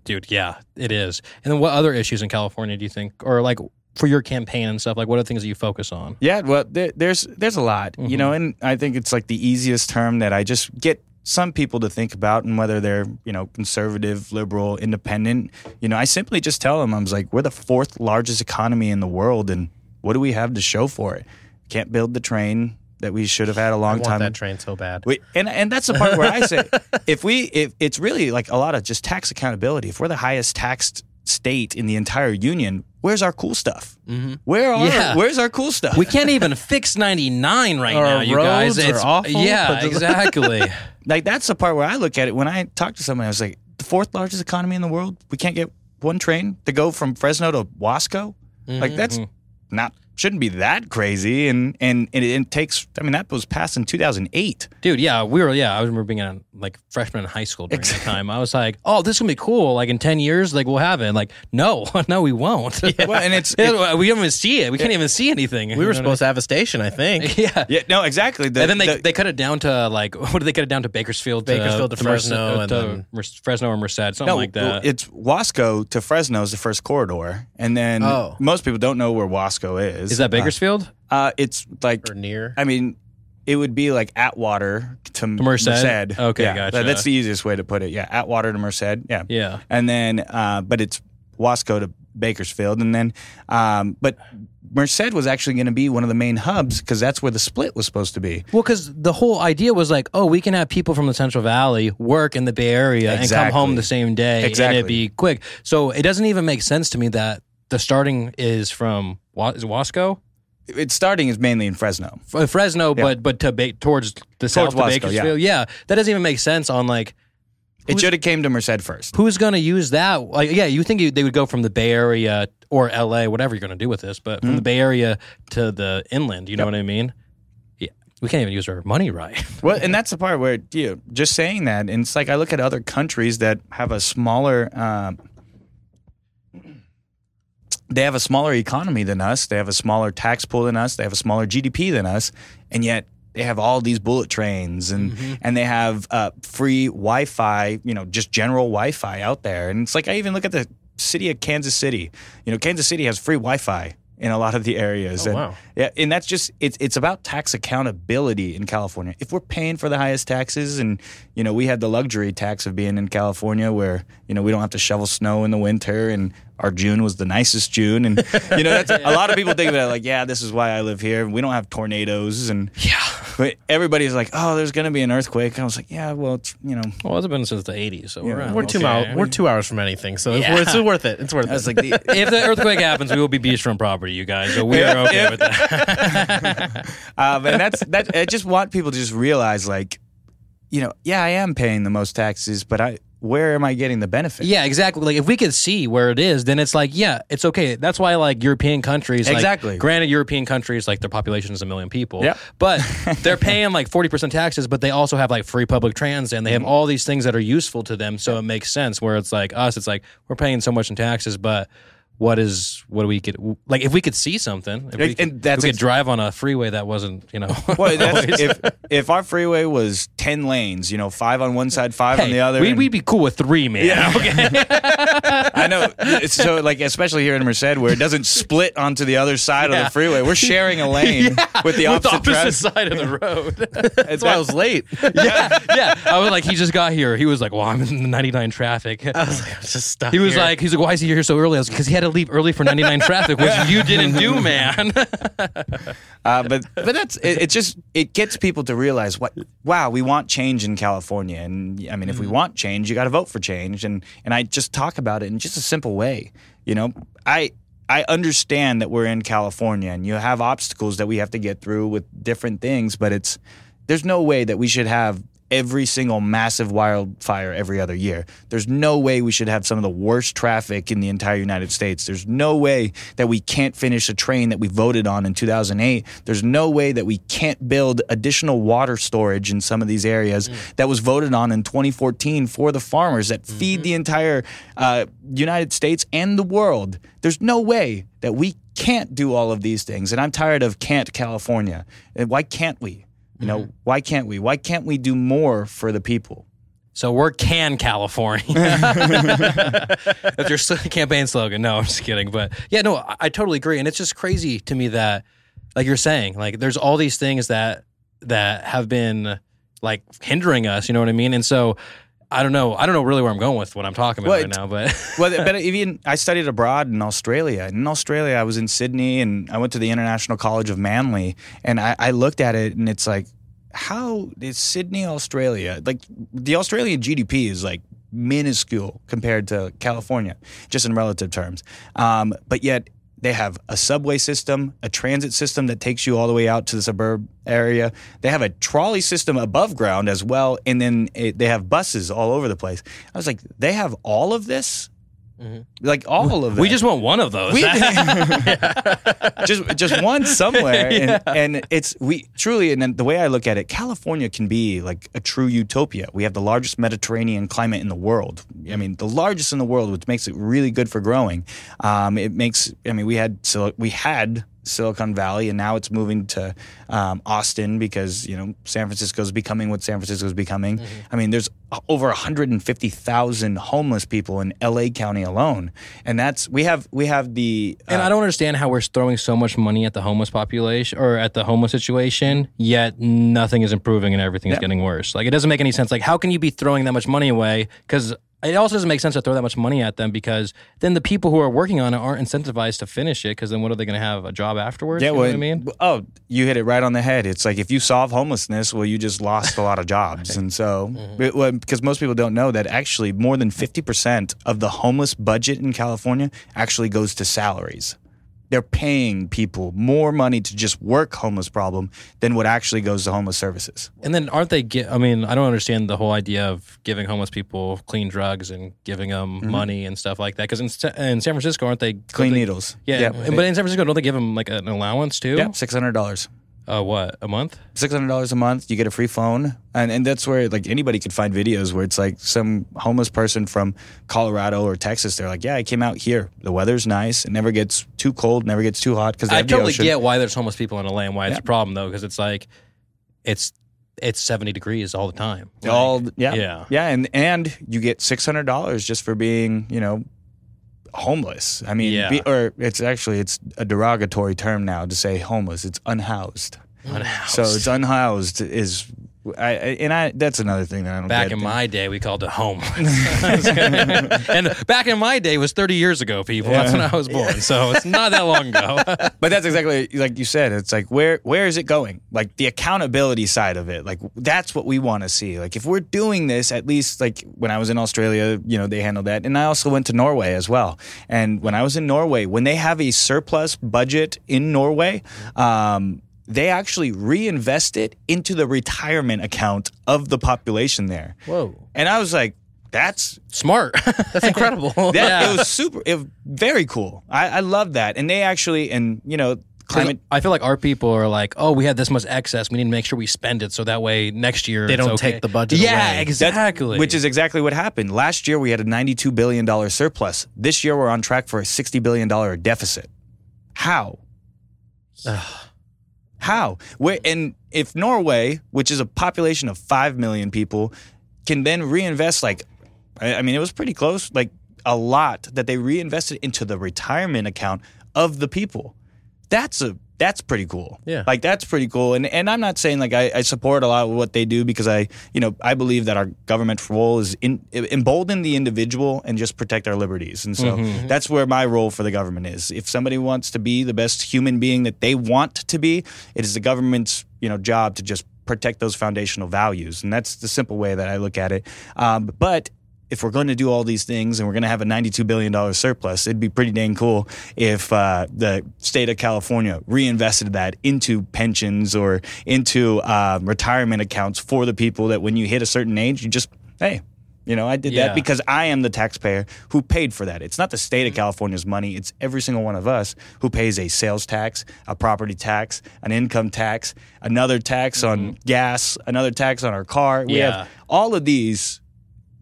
[SPEAKER 1] dude yeah it is. And then what other issues in California do you think or like for your campaign and stuff like what are the things that you focus on?
[SPEAKER 2] Yeah, well, there, there's there's a lot, you know,
[SPEAKER 1] Mm-hmm.
[SPEAKER 2] and I think it's like the easiest term that I just get some people to think about, and whether they're you know conservative, liberal, independent, you know, I simply just tell them I was like, we're the fourth largest economy in the world, and what do we have to show for it? Can't build the train that we should have had a long
[SPEAKER 3] want
[SPEAKER 2] time.
[SPEAKER 3] that train so bad.
[SPEAKER 2] We, and and that's the part where I say [LAUGHS] if we if it's really like a lot of just tax accountability. If we're the highest taxed state in the entire union, where's our cool stuff? Mm-hmm. Where are
[SPEAKER 1] Yeah.
[SPEAKER 2] where's our cool stuff?
[SPEAKER 1] we can't even fix 99 right
[SPEAKER 3] Our
[SPEAKER 1] now you guys it's
[SPEAKER 3] awful,
[SPEAKER 1] yeah [LAUGHS] exactly [LAUGHS]
[SPEAKER 2] like that's the part where I look at it when I talk to someone. I was like, the fourth largest economy in the world. We can't get one train to go from Fresno to Wasco. Like that's mm-hmm. not shouldn't be that crazy. And and, and it, it takes. I mean, that was passed in 2008.
[SPEAKER 1] Dude, yeah, we were. Yeah, I remember being a like freshman in high school during that time. I was like, "Oh, this is gonna be cool. Like in ten years, like we'll have it." Like, no, [LAUGHS] no, we won't.
[SPEAKER 2] Well, and it's [LAUGHS]
[SPEAKER 1] Yeah, we don't even see it. We can't even see anything.
[SPEAKER 3] We were supposed to have a station, I think. [LAUGHS]
[SPEAKER 1] yeah.
[SPEAKER 2] yeah, no, exactly. The-
[SPEAKER 1] and then they,
[SPEAKER 2] the-
[SPEAKER 1] they cut it down to like what did they cut it down to Bakersfield,
[SPEAKER 3] Bakersfield to
[SPEAKER 1] Merced-
[SPEAKER 3] Fresno,
[SPEAKER 1] uh,
[SPEAKER 3] and
[SPEAKER 1] to
[SPEAKER 3] then-
[SPEAKER 1] Fresno or Merced, something
[SPEAKER 2] no,
[SPEAKER 1] like that.
[SPEAKER 2] it's Wasco to Fresno is the first corridor, and then
[SPEAKER 3] Oh.
[SPEAKER 2] most people don't know where Wasco is.
[SPEAKER 1] Is that Bakersfield?
[SPEAKER 2] Uh, it's like
[SPEAKER 3] Or near.
[SPEAKER 2] I mean, it would be like Atwater to,
[SPEAKER 1] Merced?
[SPEAKER 2] Merced.
[SPEAKER 1] Okay,
[SPEAKER 2] yeah,
[SPEAKER 1] gotcha.
[SPEAKER 2] that- That's the easiest way to put it. Yeah, Atwater to Merced. Yeah.
[SPEAKER 1] yeah.
[SPEAKER 2] And then, uh, but it's Wasco to Bakersfield, and then, um, but Merced was actually going to be one of the main hubs because that's where the split was supposed to be.
[SPEAKER 1] Well, because the whole idea was like, oh, we can have people from the Central Valley work in the Bay Area and come home the same day, and
[SPEAKER 2] Exactly.
[SPEAKER 1] it'd be quick. So it doesn't even make sense to me that the starting is from Wa- is it Wasco,
[SPEAKER 2] It's starting is mainly in Fresno.
[SPEAKER 1] F- Fresno, but but to ba- towards the south to
[SPEAKER 2] Wasco,
[SPEAKER 1] Bakersfield. Yeah. that doesn't even make sense on like
[SPEAKER 2] It should have came to Merced first.
[SPEAKER 1] who's going to use that. Like, yeah, you think you, they would go from the Bay Area or L.A., whatever you're going to do with this, but from the Bay Area to the inland. You know what I mean? Yeah, we can't even use our money right. [LAUGHS]
[SPEAKER 2] Well, and that's the part where you know, just saying that, and it's like I look at other countries that have a smaller, um, they have a smaller economy than us. They have a smaller tax pool than us. They have a smaller GDP than us, and yet they have all these bullet trains and and they have uh, free Wi-Fi. You know, just general Wi-Fi out there. And it's like I even look at the city of Kansas City. You know, Kansas City has free Wi-Fi. in a lot of the areas.
[SPEAKER 3] Oh,
[SPEAKER 2] and,
[SPEAKER 3] wow.
[SPEAKER 2] Yeah, and that's just it's it's about tax accountability in California. If we're paying for the highest taxes, and you know we had the luxury tax of being in California, where you know we don't have to shovel snow in the winter, and our June was the nicest June, and you know that's a lot of people think about it like, yeah, this is why I live here. We don't have tornadoes, and
[SPEAKER 1] Yeah.
[SPEAKER 2] but everybody's like, oh, there's gonna be an earthquake. I was like, yeah, well, it's you know.
[SPEAKER 1] Well, it's been since the 80s, so we're,
[SPEAKER 3] We're two
[SPEAKER 1] okay.
[SPEAKER 3] miles. We're two hours from anything, so
[SPEAKER 1] Yeah.
[SPEAKER 3] it's, it's worth it. It's worth
[SPEAKER 2] I was
[SPEAKER 3] it.
[SPEAKER 2] like, the,
[SPEAKER 1] if the earthquake happens, we will be beachfront property, you guys. So we are okay with that. [LAUGHS]
[SPEAKER 2] um, and that's that. I just want people to just realize, like, you know, yeah, I am paying the most taxes, but I where am I getting the benefit?
[SPEAKER 1] Yeah, exactly. Like if we could see where it is, then it's like, yeah, it's okay. That's why like European countries, like,
[SPEAKER 2] Exactly.
[SPEAKER 1] granted, European countries like their population is a million people,
[SPEAKER 2] Yeah.
[SPEAKER 1] but [LAUGHS] they're paying like forty percent taxes, but they also have like free public transit and they
[SPEAKER 2] Mm-hmm.
[SPEAKER 1] have all these things that are useful to them. So it makes sense. Where it's like us, it's like we're paying so much in taxes, but what is what do we get? Like if we could see something, if we
[SPEAKER 2] And
[SPEAKER 1] could,
[SPEAKER 2] that's
[SPEAKER 1] we could
[SPEAKER 2] ex-
[SPEAKER 1] drive on a freeway that wasn't, you know, [LAUGHS]
[SPEAKER 2] Well, if if our freeway was ten lanes, you know, five on one side, five on the other,
[SPEAKER 1] we,
[SPEAKER 2] and-
[SPEAKER 1] we'd be cool with three, man.
[SPEAKER 2] Yeah. [LAUGHS]
[SPEAKER 1] Okay. [LAUGHS]
[SPEAKER 2] I know. So, like, especially here in Merced, where it doesn't split onto the other side of the freeway, we're sharing a lane with the
[SPEAKER 1] With the
[SPEAKER 2] opposite,
[SPEAKER 1] opposite side of the road.
[SPEAKER 3] That's why I was late.
[SPEAKER 1] yeah, yeah. I was like, he just got here. He was like, well, I'm in the 99 traffic.
[SPEAKER 3] I was like, I was just stuck.
[SPEAKER 1] He was
[SPEAKER 3] here.
[SPEAKER 1] like, he's like, why is he here so early? I was because he had to leave early for 99 [LAUGHS] traffic, which you didn't do, man. [LAUGHS]
[SPEAKER 2] Uh, but but that's it, it. Just it gets people to realize what wow we want change in California, and I mean if we want change, you got to vote for change, and and I just talk about it in just a simple way. You know, I I understand that we're in California, and you have obstacles that we have to get through with different things, but it's there's no way that we should have every single massive wildfire every other year. There's no way we should have some of the worst traffic in the entire United States. There's no way that we can't finish a train that we voted on in 2008. There's no way that we can't build additional water storage in some of these areas that was voted on in 2014 for the farmers that feed the entire uh, United States and the world. There's no way that we can't do all of these things. And I'm tired of can't California. And Why can't we? You know, mm-hmm. why can't we? Why can't we do more for the people?
[SPEAKER 1] so we're Can California. [LAUGHS] [LAUGHS] That's your campaign slogan. No, I'm just kidding. But yeah, no, I, I totally agree. And it's just crazy to me that, like you're saying, like there's all these things that that have been like hindering us. You know what I mean? And so. I don't know. I don't know really where I'm going with what I'm talking about
[SPEAKER 2] Well,
[SPEAKER 1] right now, but [LAUGHS]
[SPEAKER 2] well, but even I studied abroad in Australia. In Australia, I was in Sydney, and I went to the International College of Manly, and I, I looked at it, and it's like, how is Sydney, Australia? Like the Australian GDP is like minuscule compared to California, just in relative terms. Um, but yet they have a subway system, a transit system that takes you all the way out to the suburb area. They have a trolley system above ground as well, and then it, they have buses all over the place. I was like, they have all of this, like all of that.
[SPEAKER 1] we just want one of those.
[SPEAKER 2] We- [LAUGHS] [LAUGHS] just just one somewhere, [LAUGHS] and, and it's we truly. And then the way I look at it, California can be like a true utopia. We have the largest Mediterranean climate in the world. I mean, the largest in the world, which makes it really good for growing. Um, it makes. I mean, we had Sil- we had. Silicon Valley, and now it's moving to um, Austin because you know San Francisco is becoming what San Francisco is becoming. I mean, there's over 150,000 homeless people in LA County alone, and that's we have we have the
[SPEAKER 1] And
[SPEAKER 2] uh,
[SPEAKER 1] I don't understand how we're throwing so much money at the homeless population or at the homeless situation, yet nothing is improving and everything is
[SPEAKER 2] Yeah.
[SPEAKER 1] getting worse. Like it doesn't make any sense. Like how can you be throwing that much money away? Because it also doesn't make sense to throw that much money at them because then the people who are working on it aren't incentivized to finish it. Because then what are they going to have a job afterwards?
[SPEAKER 2] Yeah,
[SPEAKER 1] you know
[SPEAKER 2] well,
[SPEAKER 1] what I mean?
[SPEAKER 2] Oh, you hit it right on the head. It's like if you solve homelessness, well, you just lost a lot of jobs, and so
[SPEAKER 1] Mm-hmm.
[SPEAKER 2] it- well, because most people don't know that actually more than fifty percent of the homeless budget in California actually goes to salaries. They're paying people more money to just work homeless problem than what actually goes to homeless services.
[SPEAKER 1] And then aren't they? Get, I mean, I don't understand the whole idea of giving homeless people clean drugs and giving them money and stuff like that. Because in, in San Francisco, aren't they
[SPEAKER 2] Mm-hmm. Clean
[SPEAKER 1] they-
[SPEAKER 2] needles.
[SPEAKER 1] Yeah,
[SPEAKER 2] yeah,
[SPEAKER 1] but in San Francisco, don't they give them like an allowance too?
[SPEAKER 2] yeah, six hundred dollars.
[SPEAKER 1] Uh, what a month?
[SPEAKER 2] six hundred dollars a month. You get a free phone, and and that's where like anybody could find videos where it's like some homeless person from Colorado or Texas. They're like, yeah, I came out here. The weather's nice. It never gets too cold. Never gets too hot because
[SPEAKER 1] I totally get why there's homeless people in LA and why it's
[SPEAKER 2] Yeah.
[SPEAKER 1] a problem though, because it's like it's it's 70 degrees all the time. Like,
[SPEAKER 2] all yeah
[SPEAKER 1] yeah.
[SPEAKER 2] yeah and and you get six hundred dollars just for being you know homeless. I mean,
[SPEAKER 1] Yeah.
[SPEAKER 2] be, or it's actually it's a derogatory term now to say homeless. It's unhoused.
[SPEAKER 1] Unhoused.
[SPEAKER 2] So it's unhoused is I, I and I that's another thing that I don't
[SPEAKER 1] Back in my day, we called it home. [LAUGHS] [LAUGHS] and back in my day was 30 years ago, people. That's when I was born. So it's not that long ago. [LAUGHS]
[SPEAKER 2] But that's exactly like you said. It's like where where is it going? Like the accountability side of it. Like that's what we want to see. Like if we're doing this, at least like when I was in Australia, you know, they handled that, and I also went to Norway as well. And when I was in Norway, when they have a surplus budget in Norway, um, they actually reinvest it into the retirement account of the population there.
[SPEAKER 3] Whoa.
[SPEAKER 2] And I was like, that's
[SPEAKER 1] Smart. [LAUGHS]
[SPEAKER 3] That's incredible. [LAUGHS]
[SPEAKER 2] that,
[SPEAKER 1] Yeah.
[SPEAKER 2] it was super, it was very cool. I, I love that. And they actually, and you know, climate.
[SPEAKER 1] I feel like our people are like, oh, we had this much excess. We need to make sure we spend it so that way next year
[SPEAKER 3] They
[SPEAKER 1] it's
[SPEAKER 3] don't
[SPEAKER 1] okay.
[SPEAKER 3] take the budget
[SPEAKER 1] Yeah,
[SPEAKER 3] away.
[SPEAKER 1] exactly.
[SPEAKER 2] Which is exactly what happened. Last year we had a $92 billion surplus. This year we're on track for a $60 billion deficit. How? How? Where, and if Norway, which is a population of 5 million people, can then reinvest like, I I mean, it was pretty close, like a lot that they reinvested into the retirement account of the people. That's a that's pretty cool.
[SPEAKER 3] Yeah.
[SPEAKER 2] Like that's pretty cool. And and I'm not saying like I, I support a lot of what they do because I you know I believe that our government role is in embolden the individual and just protect our liberties. And so that's where my role for the government is. If somebody wants to be the best human being that they want to be, it is the government's you know job to just protect those foundational values. And that's the simple way that I look at it. Um, but if we're going to do all these things and we're going to have a $92 billion surplus, it'd be pretty dang cool if uh, the state of California reinvested that into pensions or into uh, retirement accounts for the people that when you hit a certain age, you just, hey, you know, I did
[SPEAKER 1] Yeah.
[SPEAKER 2] that because I am the taxpayer who paid for that. It's not the state of California's money. It's every single one of us who pays a sales tax, a property tax, an income tax, another tax on gas, another tax on our car. We
[SPEAKER 1] Yeah.
[SPEAKER 2] have all of these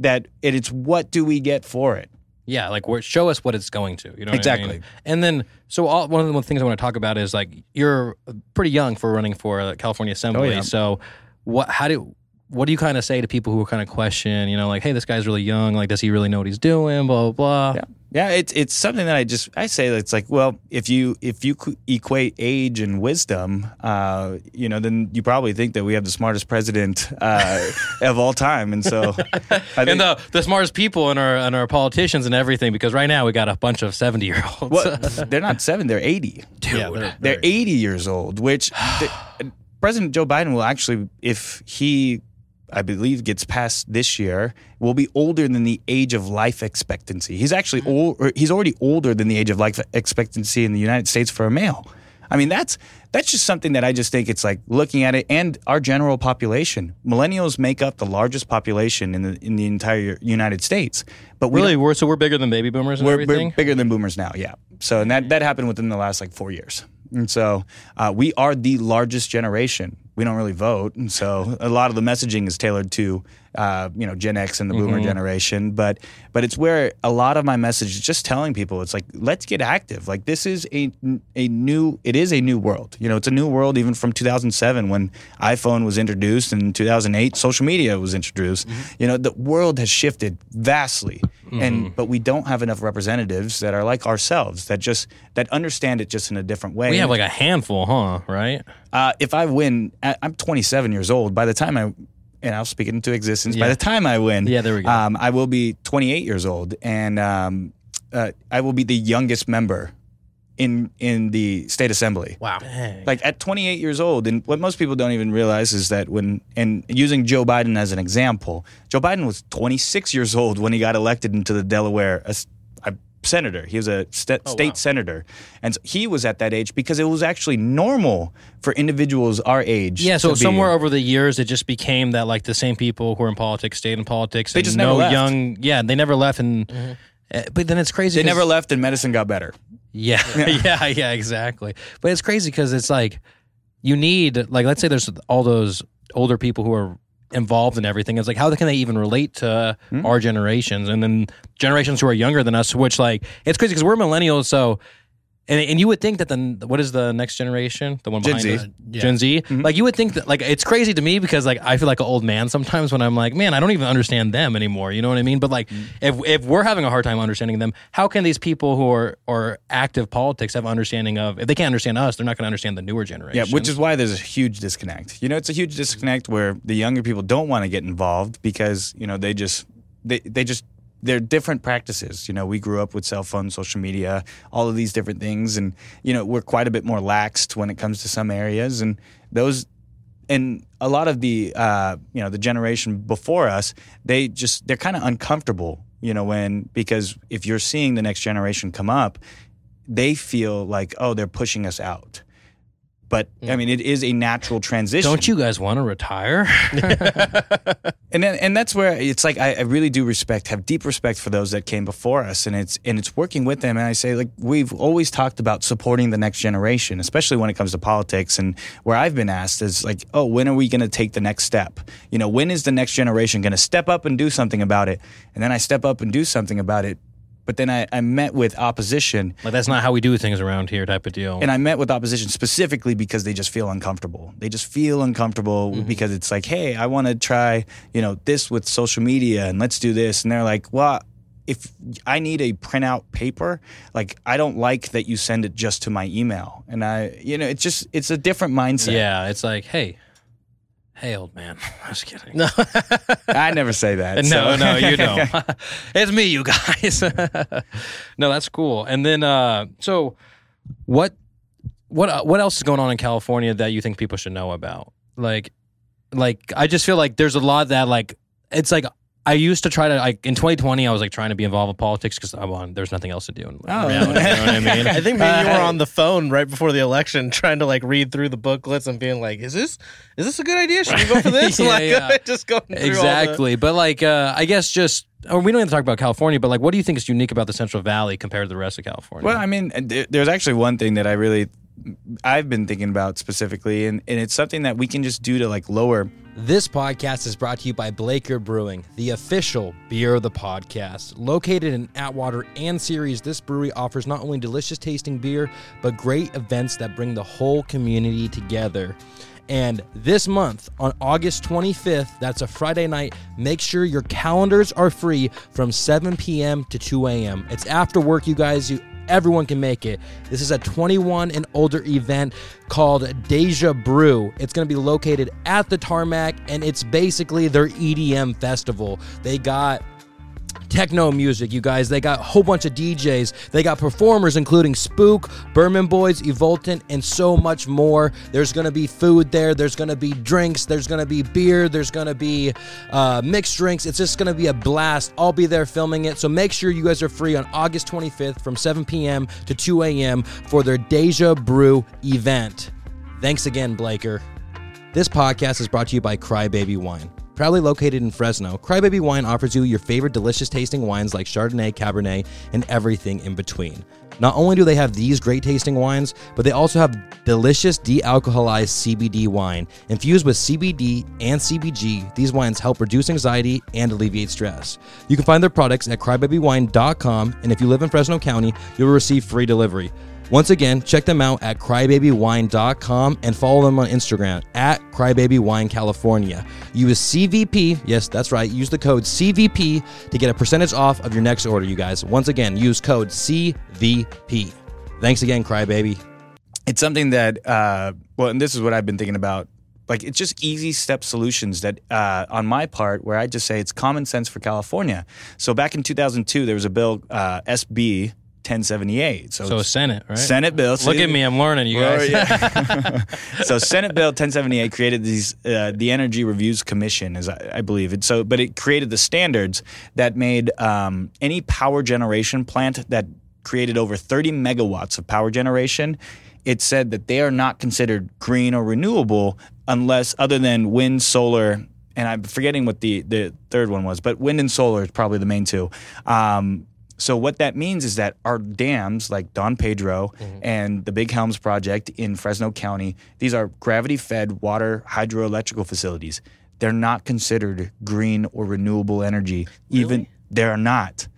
[SPEAKER 2] that and it's what do we get for it?
[SPEAKER 1] Yeah, like show us what it's going to. You know what I
[SPEAKER 2] Exactly.
[SPEAKER 1] mean? And then, so all, one of the things I want to talk about is like you're pretty young for running for the California Assembly.
[SPEAKER 2] Oh, yeah.
[SPEAKER 1] So what? How do? What do you kind of say to people who are kind of question? You know, like, hey, this guy's really young. Like, does he really know what he's doing? Blah blah blah.
[SPEAKER 2] Yeah, yeah. It's it's something that I just I say that it's like well if you if you equate age and wisdom, uh, you know, then you probably think that we have the smartest president uh, [LAUGHS] of all time, and so I think,
[SPEAKER 1] And the the smartest people and our and our politicians and everything because right now we got a bunch of seventy year olds.
[SPEAKER 2] well, [LAUGHS] they're not seven, they're eighty.
[SPEAKER 1] Dude,
[SPEAKER 3] Yeah, they're-
[SPEAKER 2] They're 80 years old, which the, [SIGHS] President Joe Biden will actually, if he, I believe, gets past this year, will be older than the age of life expectancy. He's actually old, or he's already older than the age of life expectancy in the United States for a male. I mean, that's that's just something that I just think it's like looking at it and our general population. Millennials make up the largest population in the in the entire United States, but we
[SPEAKER 1] really, we're so we're bigger than baby boomers and
[SPEAKER 2] we're,
[SPEAKER 1] everything.
[SPEAKER 2] we're bigger than boomers now, yeah. So and that that happened within the last like four years, and so uh, we are the largest generation. We don't really vote, and so a lot of the messaging is tailored to uh, you know Gen X and the Boomer mm-hmm. generation. But but it's where a lot of my message is just telling people it's like let's get active. Like this is a a new it is a new world. You know, it's a new world even from 2007 when iPhone was introduced, and in 2008 social media was introduced. Mm-hmm. You know, the world has shifted vastly, and mm-hmm. but we don't have enough representatives that are like ourselves that just that understand it just in a different way.
[SPEAKER 1] we have like a handful, huh? Right?
[SPEAKER 2] Uh, if I win, I- I'm 27 years old. By the time I, and I'll speak it into existence. By the time I win,
[SPEAKER 1] Yeah, there we go.
[SPEAKER 2] Um, I will be 28 years old, and um, uh, I will be the youngest member in in the state assembly.
[SPEAKER 3] Wow.
[SPEAKER 2] Like at 28 years old, and what most people don't even realize is that when and using Joe Biden as an example, Joe Biden was 26 years old when he got elected into the Delaware as a senator. He was a st- state senator, and so he was at that age because it was actually normal for individuals our age.
[SPEAKER 1] Yeah, so
[SPEAKER 2] to be-
[SPEAKER 1] somewhere over the years, it just became that like the same people who are in politics stayed in politics.
[SPEAKER 2] They
[SPEAKER 1] and
[SPEAKER 2] just
[SPEAKER 1] no
[SPEAKER 2] never left.
[SPEAKER 1] young. Yeah, they never left, and uh, but then it's crazy.
[SPEAKER 2] They never left, and medicine got better.
[SPEAKER 1] Yeah, [LAUGHS] [LAUGHS] yeah, yeah, exactly. But it's crazy because it's like you need like let's say there's all those older people who are involved in everything. It's like how can they even relate to
[SPEAKER 2] Hmm?
[SPEAKER 1] our generations and then generations who are younger than us? Which like it's crazy because we're millennials, so And, and you would think that the what is the next generation, the one
[SPEAKER 2] Gen
[SPEAKER 1] behind
[SPEAKER 2] Z.
[SPEAKER 1] us? Gen Z, mm-hmm. like you would think that like it's crazy to me because like I feel like an old man sometimes when I'm like, man, I don't even understand them anymore. You know what I mean? But like mm-hmm. if if we're having a hard time understanding them, how can these people who are are active politics have understanding of if they can't understand us, they're not going to understand the newer generation.
[SPEAKER 2] Yeah, which is why there's a huge disconnect. You know, it's a huge disconnect where the younger people don't want to get involved because you know they just they they just they're different practices. You know, we grew up with cell phones, social media, all of these different things, and you know we're quite a bit more laxed when it comes to some areas, and those. And a lot of the, uh, you know, the generation before us, they just they're kind of uncomfortable, you know, when because if you're seeing the next generation come up, they feel like oh they're pushing us out. But mm. I mean, it is a natural transition.
[SPEAKER 1] don't you guys want to retire? [LAUGHS]
[SPEAKER 2] And then, and that's where it's like I, I really do respect, have deep respect for those that came before us, and it's and it's working with them. And I say like we've always talked about supporting the next generation, especially when it comes to politics. And where I've been asked is like, oh, when are we going to take the next step? You know, when is the next generation going to step up and do something about it? And then I step up and do something about it. But then I, I met with opposition
[SPEAKER 1] like that's not how we do things around here, type of deal.
[SPEAKER 2] and I met with opposition specifically because they just feel uncomfortable. They just feel uncomfortable mm-hmm. because it's like, hey, I want to try, you know, this with social media and let's do this. And they're like, well, if I need a printout paper, like I don't like that you send it just to my email. And I, you know, it's just it's a different mindset.
[SPEAKER 1] yeah, it's like, hey, hey, old man. [LAUGHS] I was kidding.
[SPEAKER 2] No, [LAUGHS] I never say that.
[SPEAKER 1] No,
[SPEAKER 2] so-
[SPEAKER 1] no, you don't. [LAUGHS] it's me, you guys. no, that's cool. And then, uh, so what, what, uh, what else is going on in California that you think people should know about? Like, like I just feel like there's a lot that like it's like I used to try to like in 2020 I was like trying to be involved with politics because I want there's nothing else to do in
[SPEAKER 2] Oh.
[SPEAKER 1] reality. You know what I [LAUGHS] mean?
[SPEAKER 3] I think maybe you were on the phone right before the election, trying to like read through the booklets and being like, "Is this is this a good idea? Should we go for [LAUGHS] this?"
[SPEAKER 1] Yeah,
[SPEAKER 3] like
[SPEAKER 1] yeah. [LAUGHS]
[SPEAKER 3] just going through all the-
[SPEAKER 1] Exactly. But like, uh, I guess just, or we don't even talk about California, but like, what do you think is unique about the Central Valley compared to the rest of California?
[SPEAKER 2] Well, I mean, there's actually one thing that I really, I've been thinking about specifically, and, and it's something that we can just do to like lower
[SPEAKER 1] This podcast is brought to you by Blaker Brewing, the official beer of the podcast. Located in Atwater and Ceres, this brewery offers not only delicious tasting beer, but great events that bring the whole community together. And this month, on August 25th, that's a Friday night, make sure your calendars are free from 7 p.m. to 2 a.m. It's after work, you guys. You everyone can make it. This is a 21 and older event called Deja Brew. It's going to be located at the tarmac, and it's basically their EDM festival. They got techno music, you guys. They got a whole bunch of DJs. They got performers, including Spook, Berman Boys, Evoltant, and so much more. There's gonna be food there. There's gonna be drinks. There's gonna be beer. There's gonna be uh, mixed drinks. It's just gonna be a blast. I'll be there filming it. So make sure you guys are free on August 25th from 7 p.m. to 2 a.m. for their Deja Brew event. Thanks again, Blaker. This podcast is brought to you by Crybaby Wine. Proudly located in Fresno, Crybaby Wine offers you your favorite delicious tasting wines like Chardonnay, Cabernet, and everything in between. Not only do they have these great tasting wines, but they also have delicious de alcoholized CBD wine. Infused with CBD and CBG, these wines help reduce anxiety and alleviate stress. You can find their products at crybabywine.com, and if you live in Fresno County, you'll receive free delivery. Once again, check them out at crybabywine.com and follow them on Instagram at crybabywinecalifornia. Use CVP, yes, that's right, use the code CVP to get a percentage off of your next order, you guys. Once again, use code CVP. Thanks again, Crybaby.
[SPEAKER 2] it's something that uh, well and this is what i've been thinking about like it's just easy step solutions that uh, on my part where i just say it's common sense for california so back in 2002 there was a bill uh, sb 1078 so,
[SPEAKER 1] So, Senate, right?
[SPEAKER 2] senate bill
[SPEAKER 1] Look at me, I'm learning, you guys.
[SPEAKER 2] yeah. [LAUGHS] so Senate Bill 1078 created these uh, the Energy Reviews Commission, as I, I believe it. So, but it created the standards that made um, any power generation plant that created over 30 megawatts of power generation. It said that they are not considered green or renewable unless, other than wind, solar, and I'm forgetting what the the third one was, but wind and solar is probably the main two. Um, so what that means is that our dams, like Don Pedro mm-hmm. and the Big Helms project in Fresno County, these are gravity-fed water hydroelectrical facilities. They're not considered green or renewable energy. Even they are not.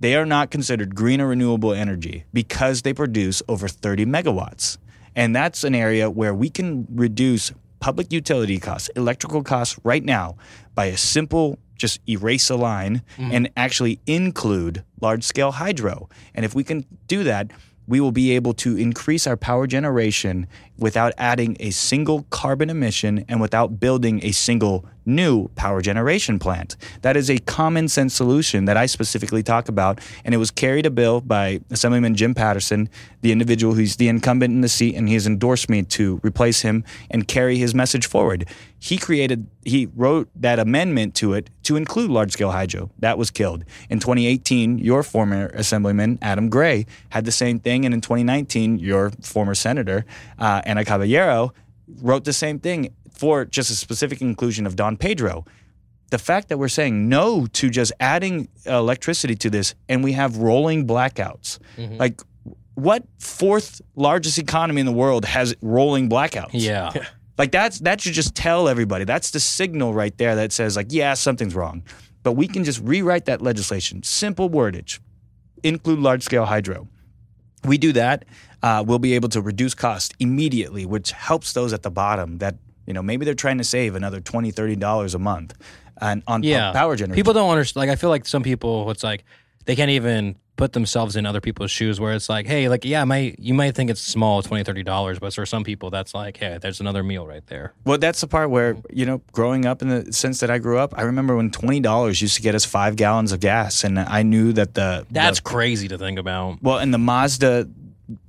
[SPEAKER 2] they are not considered green or renewable energy because they produce over 30 megawatts. And that's an area where we can reduce public utility costs, electrical costs right now by a simple just erase a line mm-hmm. and actually include large scale hydro. And if we can do that, we will be able to increase our power generation without adding a single carbon emission and without building a single new power generation plant. That is a common sense solution that I specifically talk about. And it was carried a bill by Assemblyman Jim Patterson, the individual who's the incumbent in the seat, and he has endorsed me to replace him and carry his message forward. He created, he wrote that amendment to it to include large scale hydro. That was killed. In 2018, your former Assemblyman, Adam Gray, had the same thing. And in 2019, your former Senator, uh, Caballero, wrote the same thing for just a specific inclusion of Don Pedro. The fact that we're saying no to just adding electricity to this and we have rolling blackouts. Like, what fourth largest economy in the world has rolling blackouts?
[SPEAKER 1] Yeah.
[SPEAKER 2] Like that's that should just tell everybody. That's the signal right there that says like, yeah, something's wrong. But we can just rewrite that legislation. Simple wordage. Include large scale hydro. We do that, uh, we'll be able to reduce cost immediately, which helps those at the bottom that you know maybe they're trying to save another 20 30 dollars a month and on
[SPEAKER 1] Yeah.
[SPEAKER 2] power generation.
[SPEAKER 1] People don't understand. Like, I feel like some people, it's like they can't even put themselves in other people's shoes where it's like, hey, like, yeah, might you might think it's small, 20 $30, but for some people, that's like, hey, there's another meal right there.
[SPEAKER 2] Well, that's the part where, you know, growing up in the sense that I grew up, I remember when $20 used to get us five gallons of gas. And I knew that the.
[SPEAKER 1] That's
[SPEAKER 2] the-
[SPEAKER 1] crazy to think about.
[SPEAKER 2] well, and the Mazda.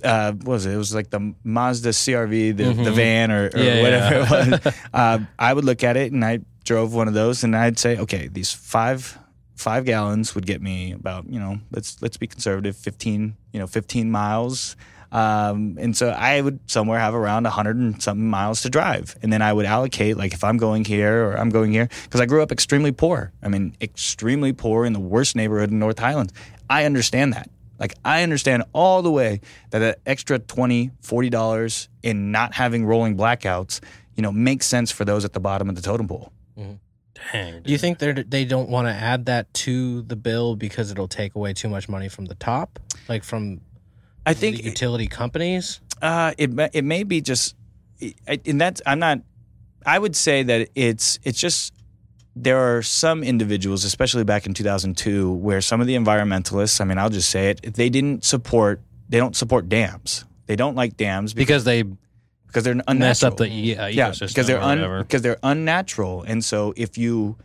[SPEAKER 2] Uh, what was it? It was like the Mazda CRV, the, the van, or, or
[SPEAKER 1] Mm-hmm. Yeah,
[SPEAKER 2] whatever
[SPEAKER 1] yeah.
[SPEAKER 2] it was. uh, [LAUGHS] I would look at it, and I drove one of those, and I'd say, okay, these five five gallons would get me about, you know, let's let's be conservative, fifteen, you know, fifteen miles. Um, and so I would somewhere have around 100 and something miles to drive. And then I would allocate, like, if I'm going here or I'm going here, because I grew up extremely poor. I mean, extremely poor in the worst neighborhood in North Highlands. I understand that. Like, I understand all the way that an extra 20 $40 in not having rolling blackouts, you know, makes sense for those at the bottom of the totem pole.
[SPEAKER 1] Dang.
[SPEAKER 3] Do you think they they don't want to add that to the bill because it'll take away too much money from the top, like from
[SPEAKER 2] I
[SPEAKER 3] the
[SPEAKER 2] think
[SPEAKER 3] utility companies?
[SPEAKER 2] Uh, it may- it may be just, I- and that's I'm not. I would say that it's it's just there are some individuals, especially back in 2002, where some of the environmentalists. I mean, I'll just say it. They didn't support. They don't support dams. They don't like dams because,
[SPEAKER 1] because they
[SPEAKER 2] because they're unnatural.
[SPEAKER 1] mess up the e- uh,
[SPEAKER 2] yeah, because they're
[SPEAKER 1] or
[SPEAKER 2] un, because they're unnatural. And so if you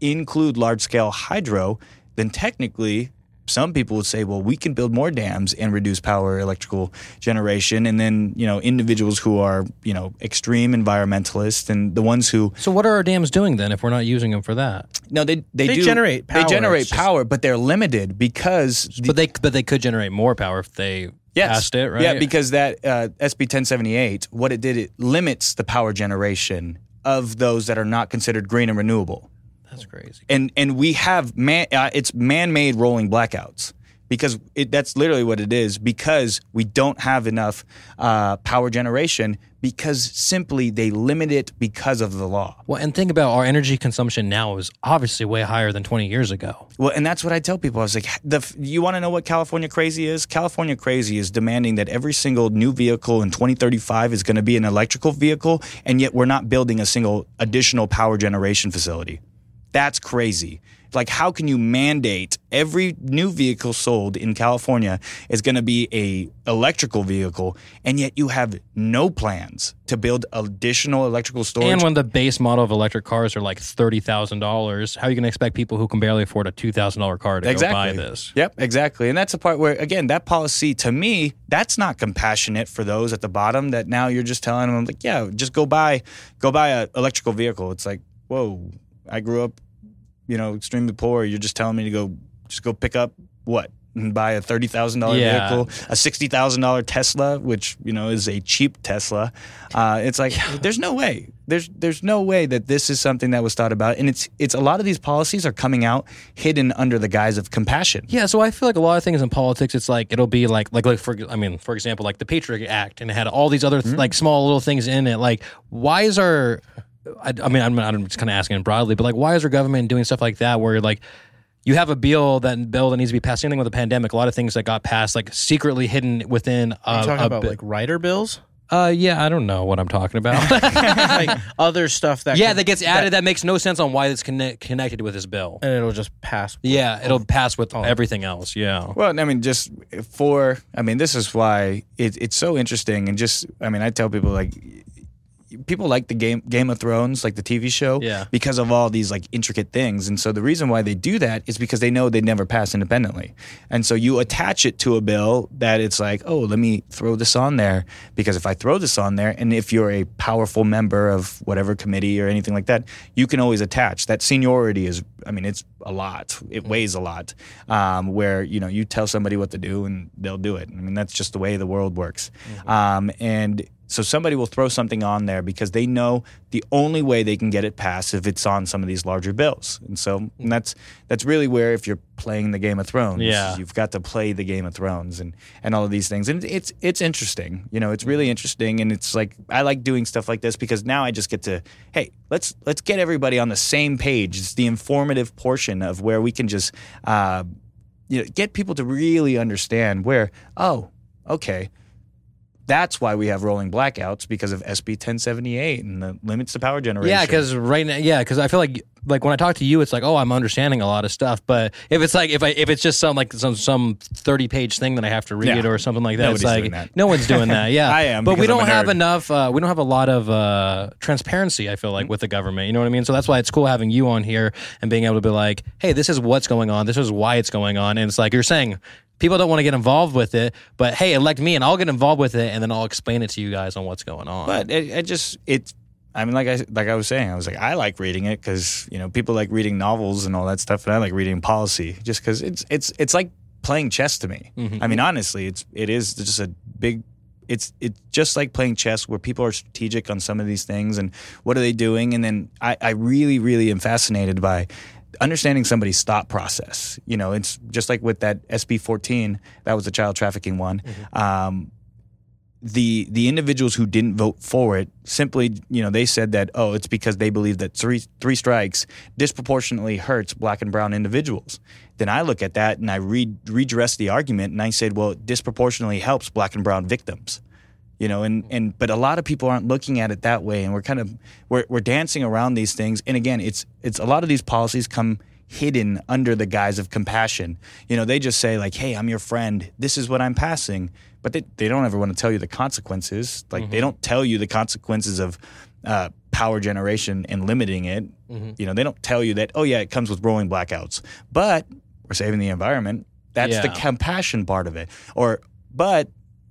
[SPEAKER 2] include large scale hydro, then technically some people would say, well, we can build more dams and reduce power electrical generation. And then, you know, individuals who are, you know, extreme environmentalists and the ones who
[SPEAKER 1] So what are our dams doing then if we're not using them for that?
[SPEAKER 2] no, they they,
[SPEAKER 3] They
[SPEAKER 2] do
[SPEAKER 3] generate power,
[SPEAKER 2] They generate
[SPEAKER 3] it's just-
[SPEAKER 2] power, but they're limited because the-
[SPEAKER 1] But they but they could generate more power if they
[SPEAKER 2] Yes.
[SPEAKER 1] passed it, right?
[SPEAKER 2] Yeah, because that uh, SB 1078, what it did, it limits the power generation of those that are not considered green and renewable.
[SPEAKER 1] That's crazy.
[SPEAKER 2] And and we have man, uh, it's man-made rolling blackouts because it, that's literally what it is because we don't have enough uh, power generation because simply they limit it because of the law.
[SPEAKER 1] Well, and think about our energy consumption now is obviously way higher than 20 years ago.
[SPEAKER 2] Well, and that's what I tell people. I was like, the, you want to know what California crazy is? California crazy is demanding that every single new vehicle in 2035 is going to be an electrical vehicle, and yet we're not building a single additional power generation facility. That's crazy. Like, how can you mandate every new vehicle sold in California is going to be a electrical vehicle, and yet you have no plans to build additional electrical storage?
[SPEAKER 1] And when the base model of electric cars are like $30,000, how are you going to expect people who can barely afford a $2,000 car to
[SPEAKER 2] exactly.
[SPEAKER 1] go buy this?
[SPEAKER 2] Yep, exactly. And that's the part where, again, that policy to me, that's not compassionate for those at the bottom. That now you're just telling them, like, yeah, just go buy, go buy a electrical vehicle. It's like, whoa, I grew up, you know, extremely poor. You're just telling me to go, just go pick up what and buy a thirty thousand dollar
[SPEAKER 1] Yeah.
[SPEAKER 2] vehicle, a sixty thousand dollar Tesla, which you know is a cheap Tesla. Uh, it's like there's no way. There's there's no way that this is something that was thought about, and it's it's a lot of these policies are coming out hidden under the guise of compassion.
[SPEAKER 1] Yeah, so I feel like a lot of things in politics, it's like it'll be like like like for I mean, for example, like the Patriot Act, and it had all these other th- like small little things in it. Like, why is our? I, I mean, I'm, I'm just kind of asking it broadly, but like, why is our government doing stuff like that where like you have a bill that bill that needs to be passed. Same thing with the pandemic. A lot of things that got passed like secretly hidden within.
[SPEAKER 3] Are you talking
[SPEAKER 1] a
[SPEAKER 3] about
[SPEAKER 1] bi-
[SPEAKER 3] like writer bills?
[SPEAKER 1] uh, yeah, I don't know what I'm talking about. [LAUGHS] [LAUGHS]
[SPEAKER 3] like other stuff that
[SPEAKER 1] yeah,
[SPEAKER 3] can-
[SPEAKER 1] that gets added that makes no sense on why it's connect, connected with this bill.
[SPEAKER 3] and it'll just pass.
[SPEAKER 1] Yeah, it'll pass with
[SPEAKER 3] Oh.
[SPEAKER 1] everything else. Yeah.
[SPEAKER 2] Well, I mean, just for, I mean, this is why it, it's so interesting. And just, I mean, I tell people like, people like the game Game of Thrones, like the TV show,
[SPEAKER 1] Yeah.
[SPEAKER 2] because of all these like intricate things. And so the reason why they do that is because they know they'd never pass independently. And so you attach it to a bill that it's like, oh, let me throw this on there because if I throw this on there, and if you're a powerful member of whatever committee or anything like that, you can always attach. That seniority is, I mean, it's a lot. It weighs a lot. Um, where you know you tell somebody what to do and they'll do it. I mean, that's just the way the world works. Um, and so somebody will throw something on there because they know the only way they can get it passed if it's on some of these larger bills. And so and that's that's really where if you're playing the Game of Thrones,
[SPEAKER 1] Yeah.
[SPEAKER 2] you've got to play the Game of Thrones and and all of these things. And it's it's interesting. You know, it's really interesting and it's like I like doing stuff like this because now I just get to hey, let's let's get everybody on the same page. It's the informative portion of where we can just uh, you know, get people to really understand where oh, okay, that's why we have rolling blackouts because of SB 1078 and the limits to power generation.
[SPEAKER 1] Yeah, because right now, yeah, because I feel like like when I talk to you, it's like, oh, I'm understanding a lot of stuff. But if it's like if I if it's just some like some some thirty page thing that I have to read
[SPEAKER 2] Yeah.
[SPEAKER 1] or something like that,
[SPEAKER 2] Nobody's
[SPEAKER 1] it's like
[SPEAKER 2] that.
[SPEAKER 1] no one's doing that. Yeah, [LAUGHS]
[SPEAKER 2] I am,
[SPEAKER 1] but we don't have enough. Uh, we don't have a lot of uh, transparency. I feel
[SPEAKER 2] Mm-hmm.
[SPEAKER 1] like with the government, you know what I mean. So that's why it's cool having you on here and being able to be like, hey, this is what's going on. This is why it's going on. And it's like you're saying. People don't want to get involved with it, but hey, elect me and I'll get involved with it, and then I'll explain it to you guys on what's going on.
[SPEAKER 2] But it, it just it. I mean, like I like I was saying, I was like, I like reading it because you know people like reading novels and all that stuff, and I like reading policy just because it's it's it's like playing chess to me. Mm-hmm. I mean, honestly, it's it is just a big. It's it's just like playing chess where people are strategic on some of these things and what are they doing, and then I, I really really am fascinated by understanding somebody's thought process. You know, it's just like with that SB 14, that was the child trafficking one. Um, the the individuals who didn't vote for it simply you know they said that oh it's because they believe that three three strikes disproportionately hurts black and brown individuals then i look at that and i re- redress the argument and i said well it disproportionately helps black and brown victims you know and and but a lot of people aren't looking at it that way. And we're kind of we're, we're dancing around these things. And again it's it's a lot of these policies come hidden under the guise of compassion. You know they just say like hey i'm your friend. This is what i'm passing. But they, they don't ever want to tell you the consequences. Like they don't tell you the consequences of uh, power generation and limiting it. You know they don't tell you that oh yeah it comes with rolling blackouts. But we're saving the environment. That's the compassion part of it. Or but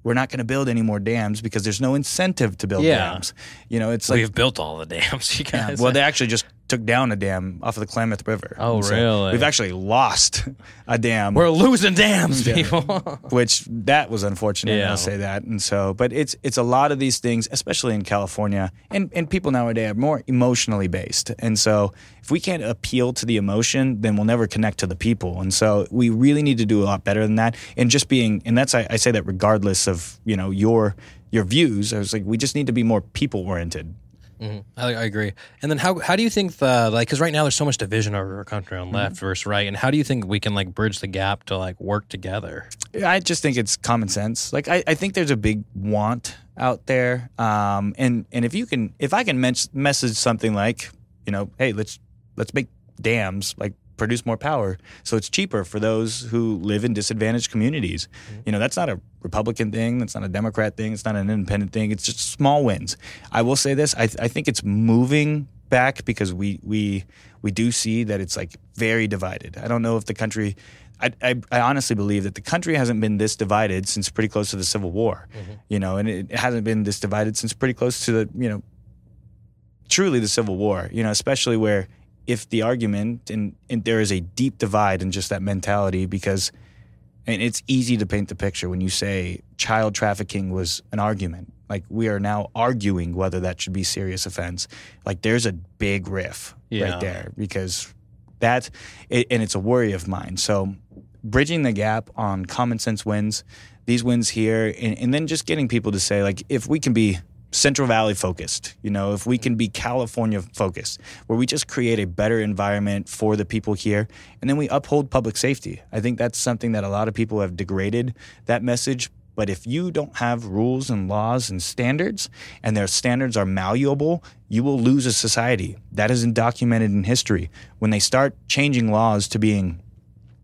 [SPEAKER 2] we're not going to build any more dams because there's no incentive to build
[SPEAKER 1] Yeah.
[SPEAKER 2] dams. You know, it's like
[SPEAKER 1] We've built all the dams, [LAUGHS] you
[SPEAKER 2] yeah,
[SPEAKER 1] guys.
[SPEAKER 2] well, they actually just took down a dam off of the Klamath River.
[SPEAKER 1] Oh,
[SPEAKER 2] so
[SPEAKER 1] really?
[SPEAKER 2] We've actually lost [LAUGHS] a dam.
[SPEAKER 1] We're losing dams, people. [LAUGHS]
[SPEAKER 2] which that was unfortunate.
[SPEAKER 1] Yeah.
[SPEAKER 2] I'll say that. And so, but it's it's a lot of these things, especially in California, and and people nowadays are more emotionally based. And so, if we can't appeal to the emotion, then we'll never connect to the people. And so, we really need to do a lot better than that. And just being, and that's I, I say that regardless of you know your your views. I was like, we just need to be more people oriented. Mm-hmm.
[SPEAKER 1] I, I agree. And then how how do you think the like because right now there's so much division over our country on left mm-hmm. versus right, and how do you think we can like bridge the gap to like work together?
[SPEAKER 2] I just think it's common sense. Like I, I think there's a big want out there, um, and and if you can, if I can mes- message something like, you know, hey, let's let's make dams like produce more power, so it's cheaper for those who live in disadvantaged communities. Mm-hmm. You know, that's not a Republican thing. That's not a Democrat thing. It's not an independent thing. It's just small wins. I will say this. I, I think it's moving back because we we we do see that it's like very divided. I don't know if the country. I, I, I honestly believe that the country hasn't been this divided since pretty close to the Civil War, mm-hmm. you know, and it hasn't been this divided since pretty close to the, you know, truly the Civil War, you know, especially where if the argument and, and there is a deep divide in just that mentality because and it's easy to paint the picture when you say child trafficking was an argument. Like we are now arguing whether that should be serious offense. Like there's a big riff
[SPEAKER 1] Yeah.
[SPEAKER 2] right there because that it, and it's a worry of mine. So bridging the gap on common sense wins, these wins here, and, and then just getting people to say like if we can be Central Valley focused, you know, if we can be California focused, where we just create a better environment for the people here, and then we uphold public safety. I think that's something that a lot of people have degraded that message. But if you don't have rules and laws and standards, and their standards are malleable, you will lose a society. That isn't documented in history. When they start changing laws to being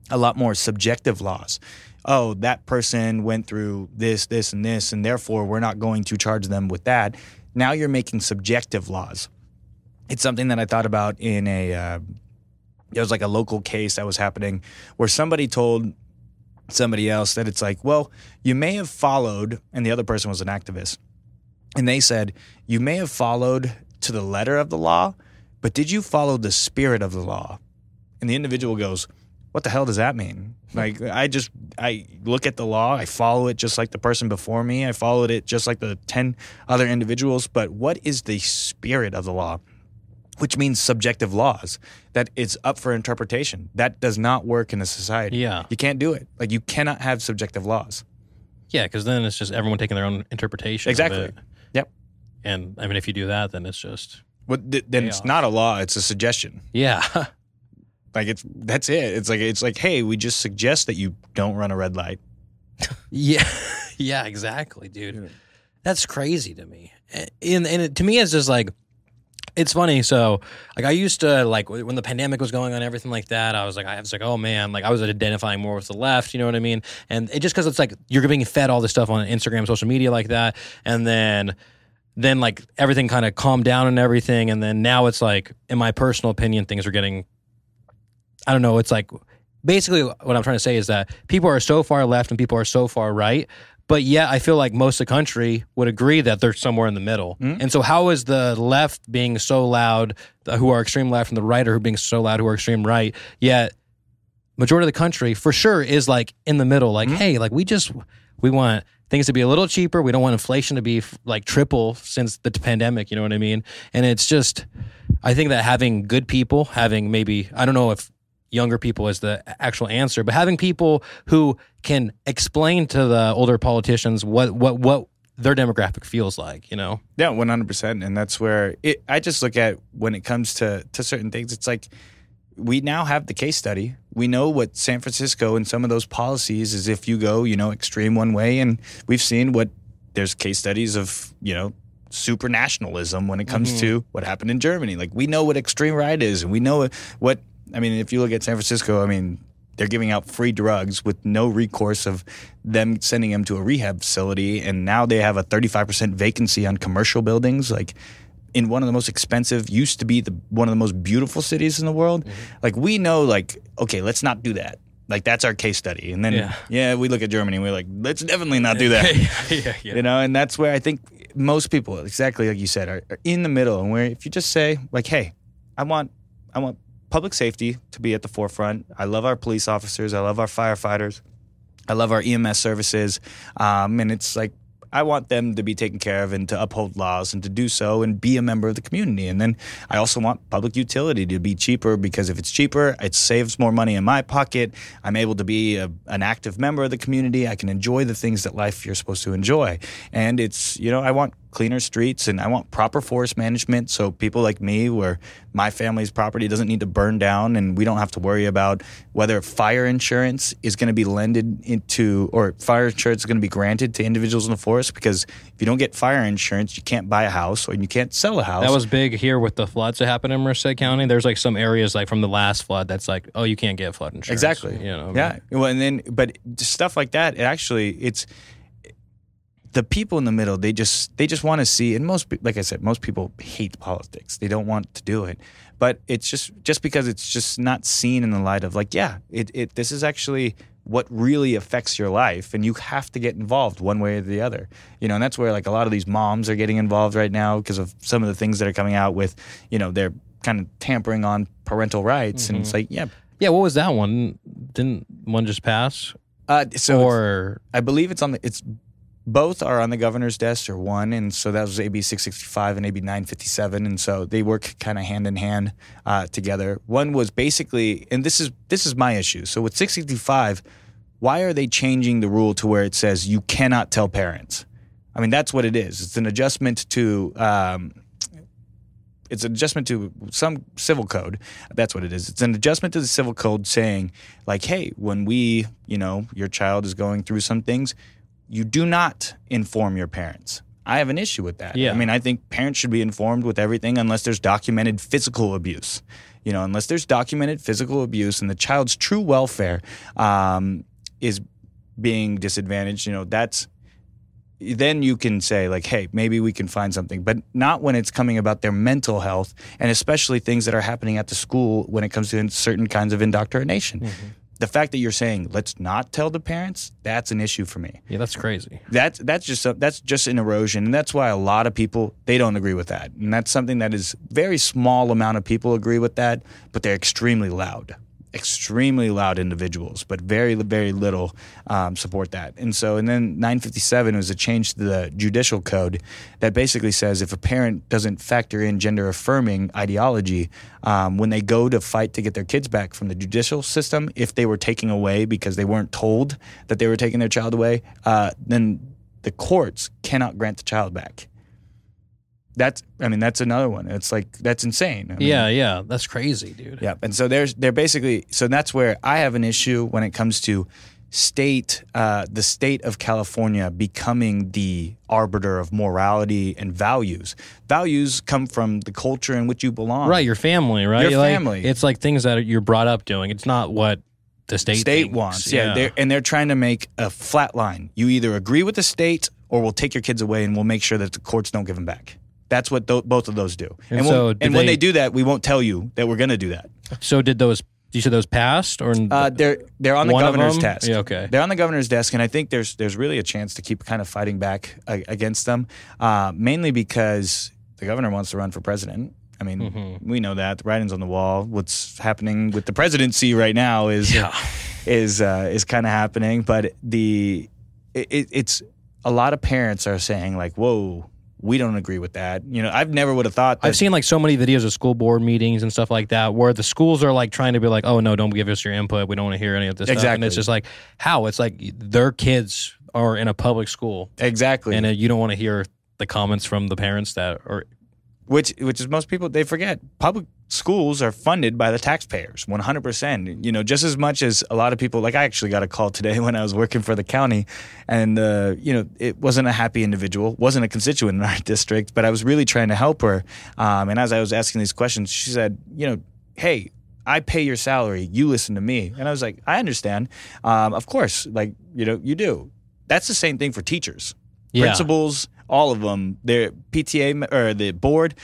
[SPEAKER 2] a lot more subjective laws. Oh, that person went through this, this, and this, and therefore we're not going to charge them with that. Now you're making subjective laws. It's something that I thought about in a. Uh, it was like a local case that was happening where somebody told somebody else that it's like, well, you may have followed, and the other person was an activist, and they said you may have followed to the letter of the law, but did you follow the spirit of the law? And the individual goes, what the hell does that mean? Like I just I look at the law, I follow it just like the person before me, I followed it just like the 10 other individuals, but what is the spirit of the law? Which means subjective laws that it's up for interpretation. That does not work in a society.
[SPEAKER 1] Yeah.
[SPEAKER 2] You can't do it. Like you cannot have subjective laws.
[SPEAKER 1] Yeah, because then it's just everyone taking their own interpretation.
[SPEAKER 2] Exactly. Yep.
[SPEAKER 1] And I mean, if you do that, then it's just
[SPEAKER 2] But th- then it's not a law, it's a suggestion.
[SPEAKER 1] yeah, [LAUGHS]
[SPEAKER 2] Like it's that's it. It's like it's like, hey, we just suggest that you don't run a red light. [LAUGHS]
[SPEAKER 1] yeah, yeah, exactly, dude. That's crazy to me. And and it, to me, it's just like it's funny. So like I used to like when the pandemic was going on, everything like that. I was like, I was like, oh man, like I was identifying more with the left. You know what I mean? And it just because it's like you're being fed all this stuff on Instagram, social media like that, and then then like everything kind of calmed down and everything, and then now it's like, in my personal opinion, things are getting. I don't know. It's like basically what I'm trying to say is that people are so far left and people are so far right. But yet, I feel like most of the country would agree that they're somewhere in the middle. Mm-hmm. And so, how is the left being so loud, who are extreme left, and the right are being so loud, who are extreme right? Yet, majority of the country, for sure, is like in the middle. Like, mm-hmm. hey, like we just we want things to be a little cheaper. We don't want inflation to be f- like triple since the pandemic. You know what I mean? And it's just, I think that having good people, having maybe I don't know if younger people is the actual answer, but having people who can explain to the older politicians what what what their demographic feels like, you know?
[SPEAKER 2] Yeah, one hundred percent, and that's where it. I just look at when it comes to to certain things. It's like we now have the case study. We know what San Francisco and some of those policies is. If you go, you know, extreme one way, and we've seen what there's case studies of, you know. Super nationalism when it comes mm-hmm. to what happened in Germany. Like we know what extreme right is, and we know what. I mean, if you look at San Francisco, I mean, they're giving out free drugs with no recourse of them sending them to a rehab facility. And now they have a 35% vacancy on commercial buildings like in one of the most expensive used to be the one of the most beautiful cities in the world. Mm-hmm. Like we know like okay let's not do that. Like that's our case study. And then
[SPEAKER 1] Yeah.
[SPEAKER 2] yeah, we look at germany and we're like let's definitely not do that. [LAUGHS]
[SPEAKER 1] Yeah, yeah.
[SPEAKER 2] you know and that's where i think most people exactly like you said are, are in the middle. And where if you just say like hey i want i want public safety to be at the forefront i love our police officers i love our firefighters i love our ems services um, and it's like I want them to be taken care of and to uphold laws and to do so and be a member of the community. And then I also want public utility to be cheaper because if it's cheaper, it saves more money in my pocket. I'm able to be a, an active member of the community. I can enjoy the things that life you're supposed to enjoy. And it's, you know, I want cleaner streets and I want proper forest management so people like me where my family's property doesn't need to burn down and we don't have to worry about whether fire insurance is going to be lended into or fire insurance is going to be granted to individuals in the forest because if you don't get fire insurance you can't buy a house or you can't sell a house
[SPEAKER 1] That was big here with the floods that happened in Merced County. There's like some areas like from the last flood that's like, oh, you can't get flood insurance.
[SPEAKER 2] Exactly.
[SPEAKER 1] You know.
[SPEAKER 2] Yeah. Well, and then, but stuff like that. It actually, it's the people in the middle. They just, they just want to see. And most, like I said, most people hate politics. They don't want to do it. But it's just, just because it's just not seen in the light of like, yeah, it, it, this is actually what really affects your life, and you have to get involved one way or the other. You know, and that's where like a lot of these moms are getting involved right now because of some of the things that are coming out with, you know, they're kind of tampering on parental rights, and it's like, yeah.
[SPEAKER 1] Yeah. What was that one? Didn't one just pass?
[SPEAKER 2] Uh, so
[SPEAKER 1] or
[SPEAKER 2] I believe it's on the it's both are on the governor's desk or one, and so that was AB six sixty five and AB nine fifty seven, and so they work kind of hand in hand uh, together. One was basically, and this is this is my issue. So with six sixty five, why are they changing the rule to where it says you cannot tell parents? I mean, that's what it is. It's an adjustment to. Um, it's an adjustment to some civil code. That's what it is. It's an adjustment to the civil code saying, like, hey, when we, you know, your child is going through some things, you do not inform your parents. I have an issue with that.
[SPEAKER 1] Yeah.
[SPEAKER 2] I mean, I think parents should be informed with everything unless there's documented physical abuse. You know, unless there's documented physical abuse and the child's true welfare um, is being disadvantaged, you know, that's then you can say like hey maybe we can find something but not when it's coming about their mental health and especially things that are happening at the school when it comes to certain kinds of indoctrination the fact that you're saying let's not tell the parents that's an issue for me.
[SPEAKER 1] Yeah, that's crazy.
[SPEAKER 2] that's that's just a, that's just an erosion and that's why a lot of people they don't agree with that. And that's something that is very small amount of people agree with that but they're extremely loud extremely loud individuals but very very little um, support that. And so and then 957 was a change to the judicial code that basically says if a parent doesn't factor in gender affirming ideology um, when they go to fight to get their kids back from the judicial system if they were taken away because they weren't told that they were taking their child away uh, then the courts cannot grant the child back that's i mean that's another one it's like that's insane I mean,
[SPEAKER 1] Yeah, yeah, that's crazy, dude.
[SPEAKER 2] yeah, and so there's they're basically so that's where I have an issue when it comes to state uh, the state of California becoming the arbiter of morality and values. Values come from the culture in which you belong.
[SPEAKER 1] Right, your family, right?
[SPEAKER 2] Your
[SPEAKER 1] like-
[SPEAKER 2] family.
[SPEAKER 1] it's like things that you're brought up doing. It's not what the state
[SPEAKER 2] State
[SPEAKER 1] thinks.
[SPEAKER 2] wants, yeah, They're, and they're trying to make a flat line. You either agree with the state, or we'll take your kids away, and we'll make sure that the courts don't give them back. That's what tho- both of those do.
[SPEAKER 1] And
[SPEAKER 2] we'll-
[SPEAKER 1] so did
[SPEAKER 2] and when
[SPEAKER 1] they-
[SPEAKER 2] they do that, we won't tell you that we're going to do that.
[SPEAKER 1] So did those? You said those passed, or
[SPEAKER 2] Uh, they're they're on the governor's desk.
[SPEAKER 1] Yeah, okay.
[SPEAKER 2] They're on the governor's desk, and I think there's there's really a chance to keep kind of fighting back against them, uh, mainly because the governor wants to run for president. I mean,
[SPEAKER 1] Mm-hmm.
[SPEAKER 2] we know that the writing's on the wall. What's happening with the presidency right now is
[SPEAKER 1] Yeah.
[SPEAKER 2] is uh, is kind of happening, but the it, it's a lot of parents are saying like, "Whoa, we don't agree with that." You know, I've never would have thought. That,
[SPEAKER 1] I've seen like so many videos of school board meetings and stuff like that where the schools are like trying to be like, oh no, don't give us your input. We don't want to hear any of this stuff. And it's just like how it's like their kids are in a public school
[SPEAKER 2] exactly,
[SPEAKER 1] and uh, you don't want to hear the comments from the parents that are
[SPEAKER 2] which which is most people they forget public schools are funded by the taxpayers 100% you know just as much as a lot of people like i actually got a call today [LAUGHS] when i was working for the county and uh, you know it wasn't a happy individual wasn't a constituent in our [LAUGHS] district but i was really trying to help her um, and as i was asking these questions she said you know hey I pay your salary. You listen to me. And I was like, I understand. Um, of course, like, you know, you do. That's the same thing for teachers
[SPEAKER 1] Yeah.
[SPEAKER 2] principals, all of them, their PTA or the board,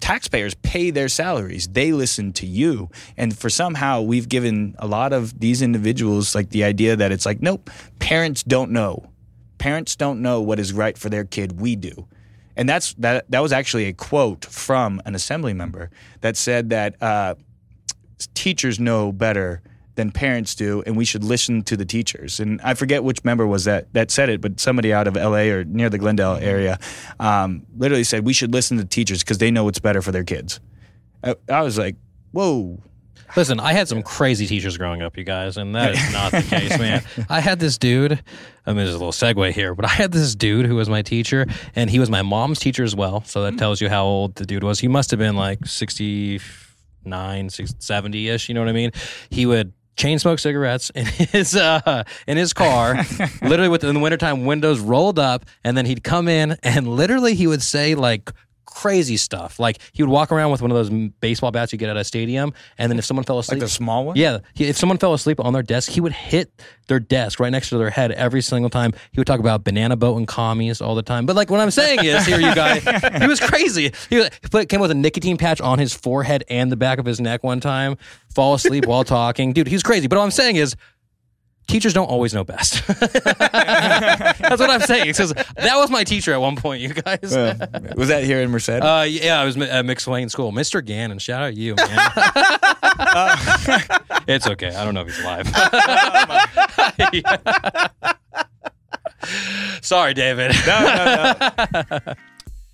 [SPEAKER 2] taxpayers pay their salaries. They listen to you. And for somehow we've given a lot of these individuals like the idea that it's like, nope, parents don't know. Parents don't know what is right for their kid. We do. And that's that that was actually a quote from an assembly member that said that uh, teachers know better than parents do, and we should listen to the teachers. And I forget which member was that that said it, but somebody out of L.A. or near the Glendale area um, literally said we should listen to teachers because they know what's better for their kids. I, I was like, whoa.
[SPEAKER 1] Listen, I had some crazy teachers growing up, you guys, and that is not the case, man. [LAUGHS] I had this dude. I mean, there's a little segue here, but I had this dude who was my teacher, and he was my mom's teacher as well. So that tells you how old the dude was. He must have been like 69, 70 ish. You know what I mean? He would chain smoke cigarettes in [LAUGHS] his uh, in his car, [LAUGHS] literally with in the wintertime windows rolled up, and then he'd come in and literally he would say like crazy stuff. Like he would walk around with one of those baseball bats you get at a stadium, and then if someone fell
[SPEAKER 2] Like
[SPEAKER 1] asleep,
[SPEAKER 2] the small one?
[SPEAKER 1] yeah, he, if someone fell asleep on their desk, he would hit their desk right next to their head every single time. He would talk about banana boat and commies all the time. But like what I'm saying is, here you guys, [LAUGHS] he was crazy. He, was, he put, came with a nicotine patch on his forehead and the back of his neck one time. Fall asleep while talking, dude. He's crazy. But what I'm saying is. Teachers don't always know best. [LAUGHS] That's what I'm saying. Because that was my teacher at one point, you guys.
[SPEAKER 2] Uh, was that here in Merced?
[SPEAKER 1] Uh, yeah, I was at McSwain School. Mr. Gannon, shout out to you, man. [LAUGHS] it's okay. I don't know if he's live. [LAUGHS] Sorry, David. No, no, no.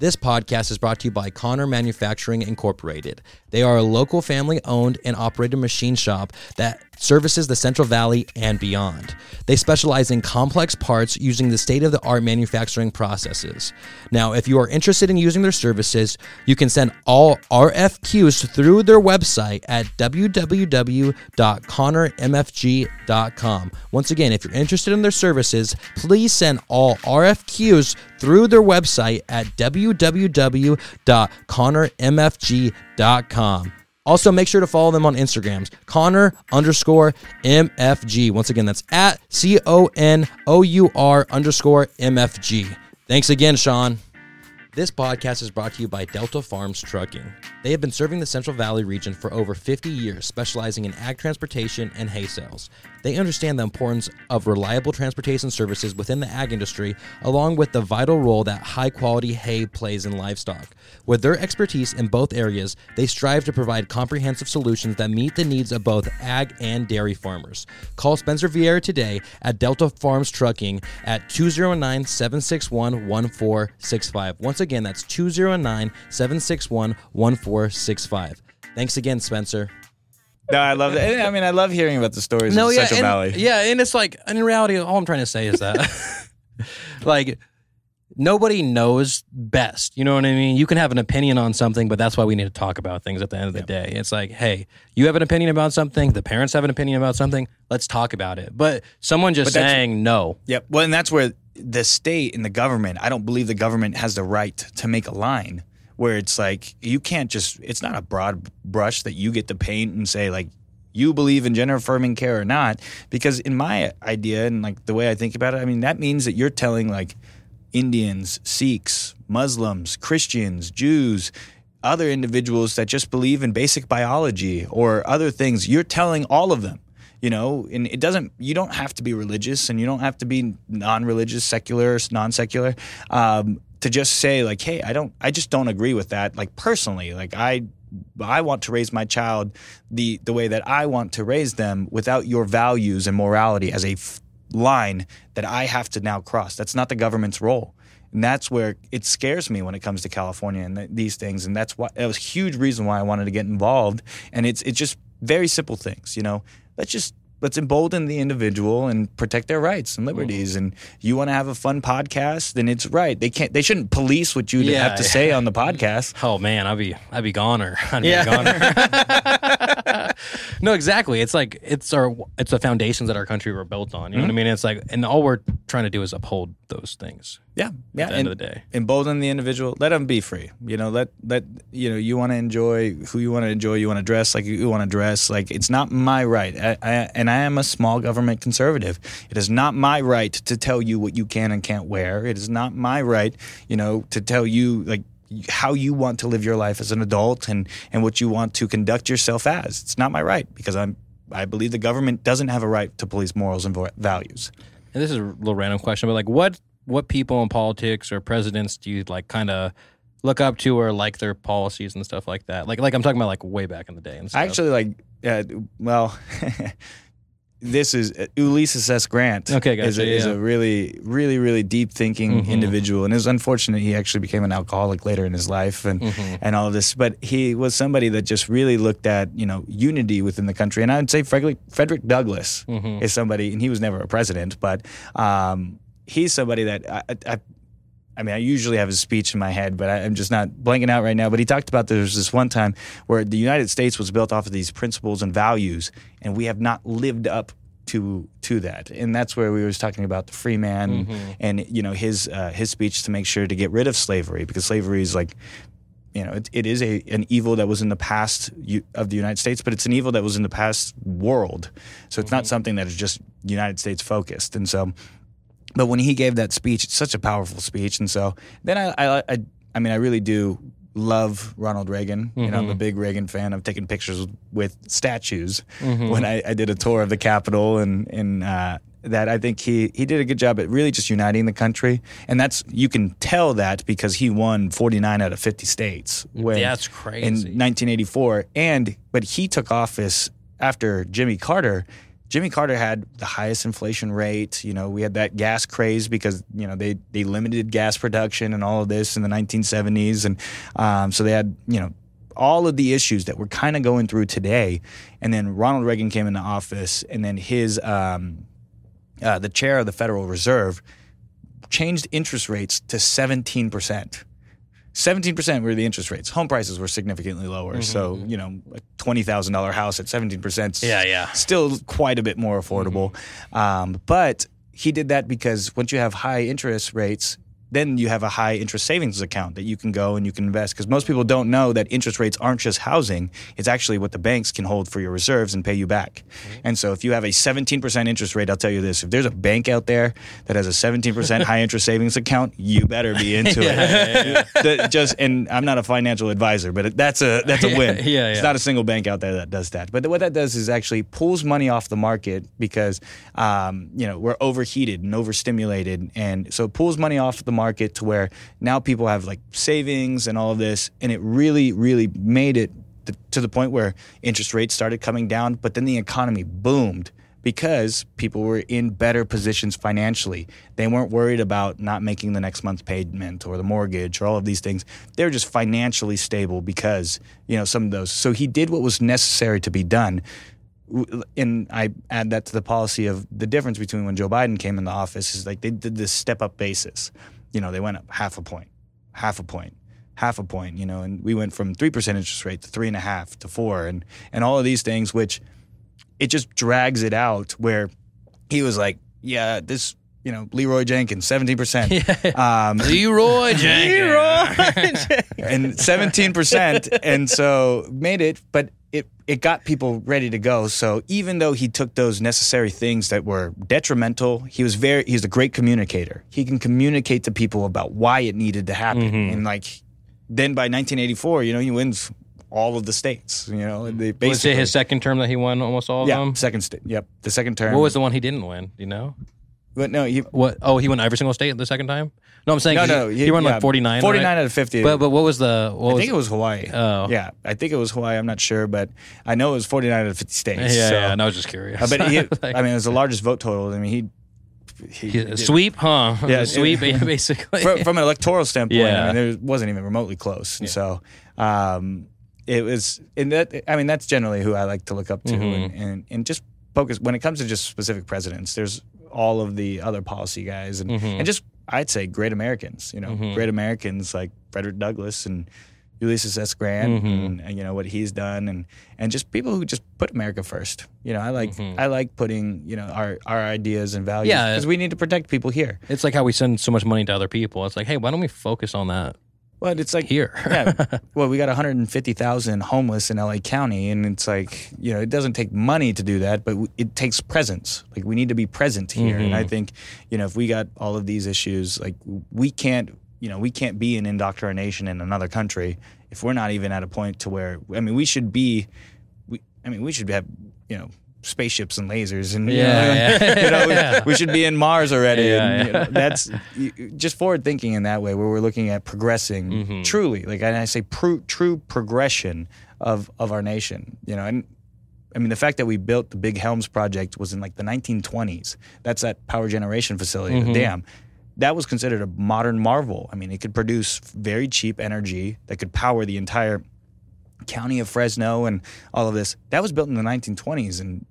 [SPEAKER 1] This podcast is brought to you by Conour Manufacturing Incorporated. They are a local family owned and operated machine shop that services the Central Valley and beyond. They specialize in complex parts using the state of the art manufacturing processes. Now, if you are interested in using their services, you can send all RFQs through their website at www.conourmfg.com. Once again, if you're interested in their services, please send all RFQs through their website at www.conourmfg.com. Also, make sure to follow them on Instagrams, Conour underscore MFG. Once again, that's at C O N O U R underscore MFG. Thanks again, Sean. This podcast is brought to you by Delta Farms Trucking. They have been serving the Central Valley region for over 50 years, specializing in ag transportation and hay sales. They understand the importance of reliable transportation services within the ag industry, along with the vital role that high quality hay plays in livestock. With their expertise in both areas, they strive to provide comprehensive solutions that meet the needs of both ag and dairy farmers. Call Spencer Vieira today at Delta Farms Trucking at 209 761 1465. Once again, that's 209 761 1465. Thanks again, Spencer.
[SPEAKER 2] No, I love it. I mean, I love hearing about the stories
[SPEAKER 1] No,
[SPEAKER 2] of
[SPEAKER 1] yeah,
[SPEAKER 2] Central
[SPEAKER 1] and,
[SPEAKER 2] Valley.
[SPEAKER 1] yeah, and it's like in reality, all I'm trying to say is that [LAUGHS] like nobody knows best. You know what I mean? You can have an opinion on something, but that's why we need to talk about things at the end of the day. It's like, hey, you have an opinion about something, the parents have an opinion about something, let's talk about it. But someone just
[SPEAKER 2] But
[SPEAKER 1] saying no.
[SPEAKER 2] Yep. Well, and that's where the state and the government, I don't believe the government has the right to make a line where it's like, you can't just, it's not a broad brush that you get to paint and say, like, you believe in gender affirming care or not. Because in my idea and like the way I think about it, I mean, that means that you're telling like Indians, Sikhs, Muslims, Christians, Jews, other individuals that just believe in basic biology or other things, you're telling all of them you know and it doesn't you don't have to be religious and you don't have to be non-religious secular or non-secular um, to just say like hey i don't i just don't agree with that like personally like i i want to raise my child the the way that i want to raise them without your values and morality as a f- line that i have to now cross that's not the government's role and that's where it scares me when it comes to California and th- these things. And that's why that was a huge reason why I wanted to get involved. And it's it's just very simple things, you know. Let's just let's embolden the individual and protect their rights and liberties. Mm-hmm. And you want to have a fun podcast, then it's right. They can't they shouldn't police what you
[SPEAKER 1] Yeah,
[SPEAKER 2] have to
[SPEAKER 1] yeah.
[SPEAKER 2] say on the podcast. [LAUGHS]
[SPEAKER 1] Oh man, I'd be I'd be goner. [LAUGHS] I'd be
[SPEAKER 3] Yeah.
[SPEAKER 1] goner. [LAUGHS] no, exactly. It's like it's our it's the foundations that our country were built on. You know what I mm-hmm. mean? It's like and all we're trying to do is uphold those things
[SPEAKER 2] Yeah, yeah.
[SPEAKER 1] at the end
[SPEAKER 2] and-
[SPEAKER 1] of the day.
[SPEAKER 2] embolden the individual let them be free you know let let you know you want to enjoy who you want to enjoy you want to dress like you want to dress like it's not my right I, I, and i am a small government conservative it is not my right to tell you what you can and can't wear it is not my right you know to tell you like how you want to live your life as an adult and and what you want to conduct yourself as it's not my right because i'm I believe the government doesn't have a right to police morals and vo- values.
[SPEAKER 1] And this is a little random question, but like what what people in politics or presidents do you like kind of look up to or like their policies and stuff like that? Like like I'm talking about like way back in the day and stuff.
[SPEAKER 2] I actually like, uh, well, [LAUGHS] this is uh, Ulysses S. Grant.
[SPEAKER 1] Okay,
[SPEAKER 2] is, a,
[SPEAKER 1] gotcha,
[SPEAKER 2] is
[SPEAKER 1] yeah.
[SPEAKER 2] a really, really, really deep thinking
[SPEAKER 1] Mhm.
[SPEAKER 2] individual, and it was unfortunate he actually became an alcoholic later in his life, and
[SPEAKER 1] Mhm.
[SPEAKER 2] and all of this. But he was somebody that just really looked at you know unity within the country, and I would say Frederick Frederick Douglass
[SPEAKER 1] Mhm.
[SPEAKER 2] is somebody, and he was never a president, but um, he's somebody that I. I I mean, I usually have his speech in my head, but I, I'm just not blanking out right now. But he talked about there was this one time where the United States was built off of these principles and values, and we have not lived up to to that. And that's where we was talking about the free man and you know his uh, his speech to make sure to get rid of slavery because slavery is like you know, it, it is a an evil that was in the past u- of the United States, but it's an evil that was in the past world. So it's not something that is just United States focused. And so, but when he gave that speech, it's such a powerful speech. And so then I, I, I, I mean, I really do love Ronald Reagan. You know, I'm a big Reagan fan. I've taken pictures with statues when I, I did a tour of the Capitol and and. Uh, that I think he he did a good job at really just uniting the country, and that's you can tell that because he won 49 out of 50 states. When,
[SPEAKER 1] That's crazy in
[SPEAKER 2] 1984 and but he took office after Jimmy Carter Jimmy Carter had the highest inflation rate you know we had that gas craze because you know they they limited gas production and all of this in the 1970s and um, so they had you know all of the issues that we're kind of going through today. And then Ronald Reagan came into office, and then his um, uh, the chair of the Federal Reserve changed interest rates to 17%. 17% were the interest rates. Home prices were significantly lower. Mm-hmm. So, mm-hmm. you know, a $20,000 house at 17%
[SPEAKER 3] Yeah, yeah.
[SPEAKER 2] still quite a bit more affordable. Mm-hmm. Um, but he did that because once you have high interest rates, then you have a high interest savings account that you can go and you can invest. Because most people don't know that interest rates aren't just housing, it's actually what the banks can hold for your reserves and pay you back. And so if you have a 17% interest rate, I'll tell you this if there's a bank out there that has a 17% high interest savings account, you better be [LAUGHS] into it. [LAUGHS] That just and I'm not a financial advisor, but that's a that's a [LAUGHS] win.
[SPEAKER 1] Yeah,
[SPEAKER 2] It's
[SPEAKER 1] yeah.
[SPEAKER 2] not a single bank out there that does that. But what that does is actually pulls money off the market because um, you know we're overheated and overstimulated, and so it pulls money off the market to where now people have like savings and all of this, and it really, really made it to the point where interest rates started coming down, but then the economy boomed because people were in better positions financially. They weren't worried about not making the next month's payment or the mortgage or all of these things. They were just financially stable because, you know, some of those. So he did what was necessary to be done. And I add that to the policy of the difference between when Joe Biden came in the office is like they did this step up basis. You know, they went up half a point, half a point, half a point, you know, and we went from 3% interest rate to three and a half to four and, and all of these things, which it just drags it out where he was like, yeah, this, you know, Leroy Jenkins, 17%. [LAUGHS] Um,
[SPEAKER 1] Leroy [LAUGHS] Jenkins.
[SPEAKER 2] and 17% and so made it but it it got people ready to go so even though he took those necessary things that were detrimental he was very he's a great communicator he can communicate to people about why it needed to happen and like then by 1984 you know he wins all of the states you know and they
[SPEAKER 1] Was it
[SPEAKER 2] basically
[SPEAKER 1] his second term that he won almost all of
[SPEAKER 2] yeah
[SPEAKER 1] them?
[SPEAKER 2] second state yep the second term
[SPEAKER 1] What was the one he didn't win? You know?
[SPEAKER 2] But no he,
[SPEAKER 1] What? Oh, he won every single state the second time. No, I'm saying
[SPEAKER 2] no
[SPEAKER 1] 'cause
[SPEAKER 2] no
[SPEAKER 1] he, he won
[SPEAKER 2] yeah,
[SPEAKER 1] like 49.
[SPEAKER 2] 49
[SPEAKER 1] right?
[SPEAKER 2] out of 50
[SPEAKER 1] But but what was the? What
[SPEAKER 2] I
[SPEAKER 1] was,
[SPEAKER 2] think it was Hawaii.
[SPEAKER 1] Oh.
[SPEAKER 2] yeah. I think it was Hawaii. I'm not sure, but I know it was 49 out of 50 states.
[SPEAKER 1] Yeah,
[SPEAKER 2] so.
[SPEAKER 1] yeah. And I was just curious.
[SPEAKER 2] Uh, but he, [LAUGHS]
[SPEAKER 1] Like,
[SPEAKER 2] I mean, it was the largest vote total. I mean, he, he,
[SPEAKER 1] he- sweep, huh?
[SPEAKER 2] Yeah, [LAUGHS]
[SPEAKER 1] sweep,
[SPEAKER 2] it- [LAUGHS]
[SPEAKER 1] basically.
[SPEAKER 2] from, from an electoral standpoint.
[SPEAKER 1] Yeah.
[SPEAKER 2] I mean, it wasn't even remotely close. And so, um, it was, and that, I mean, that's generally who I like to look up to,
[SPEAKER 1] Mm-hmm.
[SPEAKER 2] and, and and just focus when it comes to just specific presidents. There's all of the other policy guys, and
[SPEAKER 1] Mm-hmm.
[SPEAKER 2] and just I'd say great Americans. You know, great Americans like Frederick Douglass and. Ulysses S. Grant,
[SPEAKER 1] Mm-hmm.
[SPEAKER 2] and, and you know what he's done, and and just people who just put America first. You know, I like
[SPEAKER 1] Mm-hmm.
[SPEAKER 2] I like putting you know our our ideas and values
[SPEAKER 1] Yeah.
[SPEAKER 2] because we need to protect people here.
[SPEAKER 1] it's like how we send so much money to other people. It's like, hey, why don't we focus on that
[SPEAKER 2] Well, it's like
[SPEAKER 1] here?
[SPEAKER 2] yeah. [LAUGHS] Well, we got 150,000 homeless in LA County, and it's like you know it doesn't take money to do that, but it takes presence. Like we need to be present here, and I mm-hmm. think you know if we got all of these issues, like we can't you know we can't be an indoctrination in another country if we're not even at a point to where I mean we should be. We I mean we should have you know spaceships and lasers and you
[SPEAKER 1] Yeah,
[SPEAKER 2] know,
[SPEAKER 1] yeah.
[SPEAKER 2] you know, [LAUGHS] we,
[SPEAKER 1] Yeah. [LAUGHS]
[SPEAKER 2] we should be in Mars already.
[SPEAKER 1] Yeah,
[SPEAKER 2] and, you know, that's just forward thinking in that way, where we're looking at progressing
[SPEAKER 1] Mm-hmm.
[SPEAKER 2] truly, like and I say, pru- true progression of of our nation. You know, and I mean the fact that we built the Big Helms project was in like the 1920s. That's that power generation facility,
[SPEAKER 1] Mm-hmm.
[SPEAKER 2] the dam. That was considered a modern marvel. I mean, it could produce very cheap energy that could power the entire county of Fresno and all of this. That was built in the 1920s, and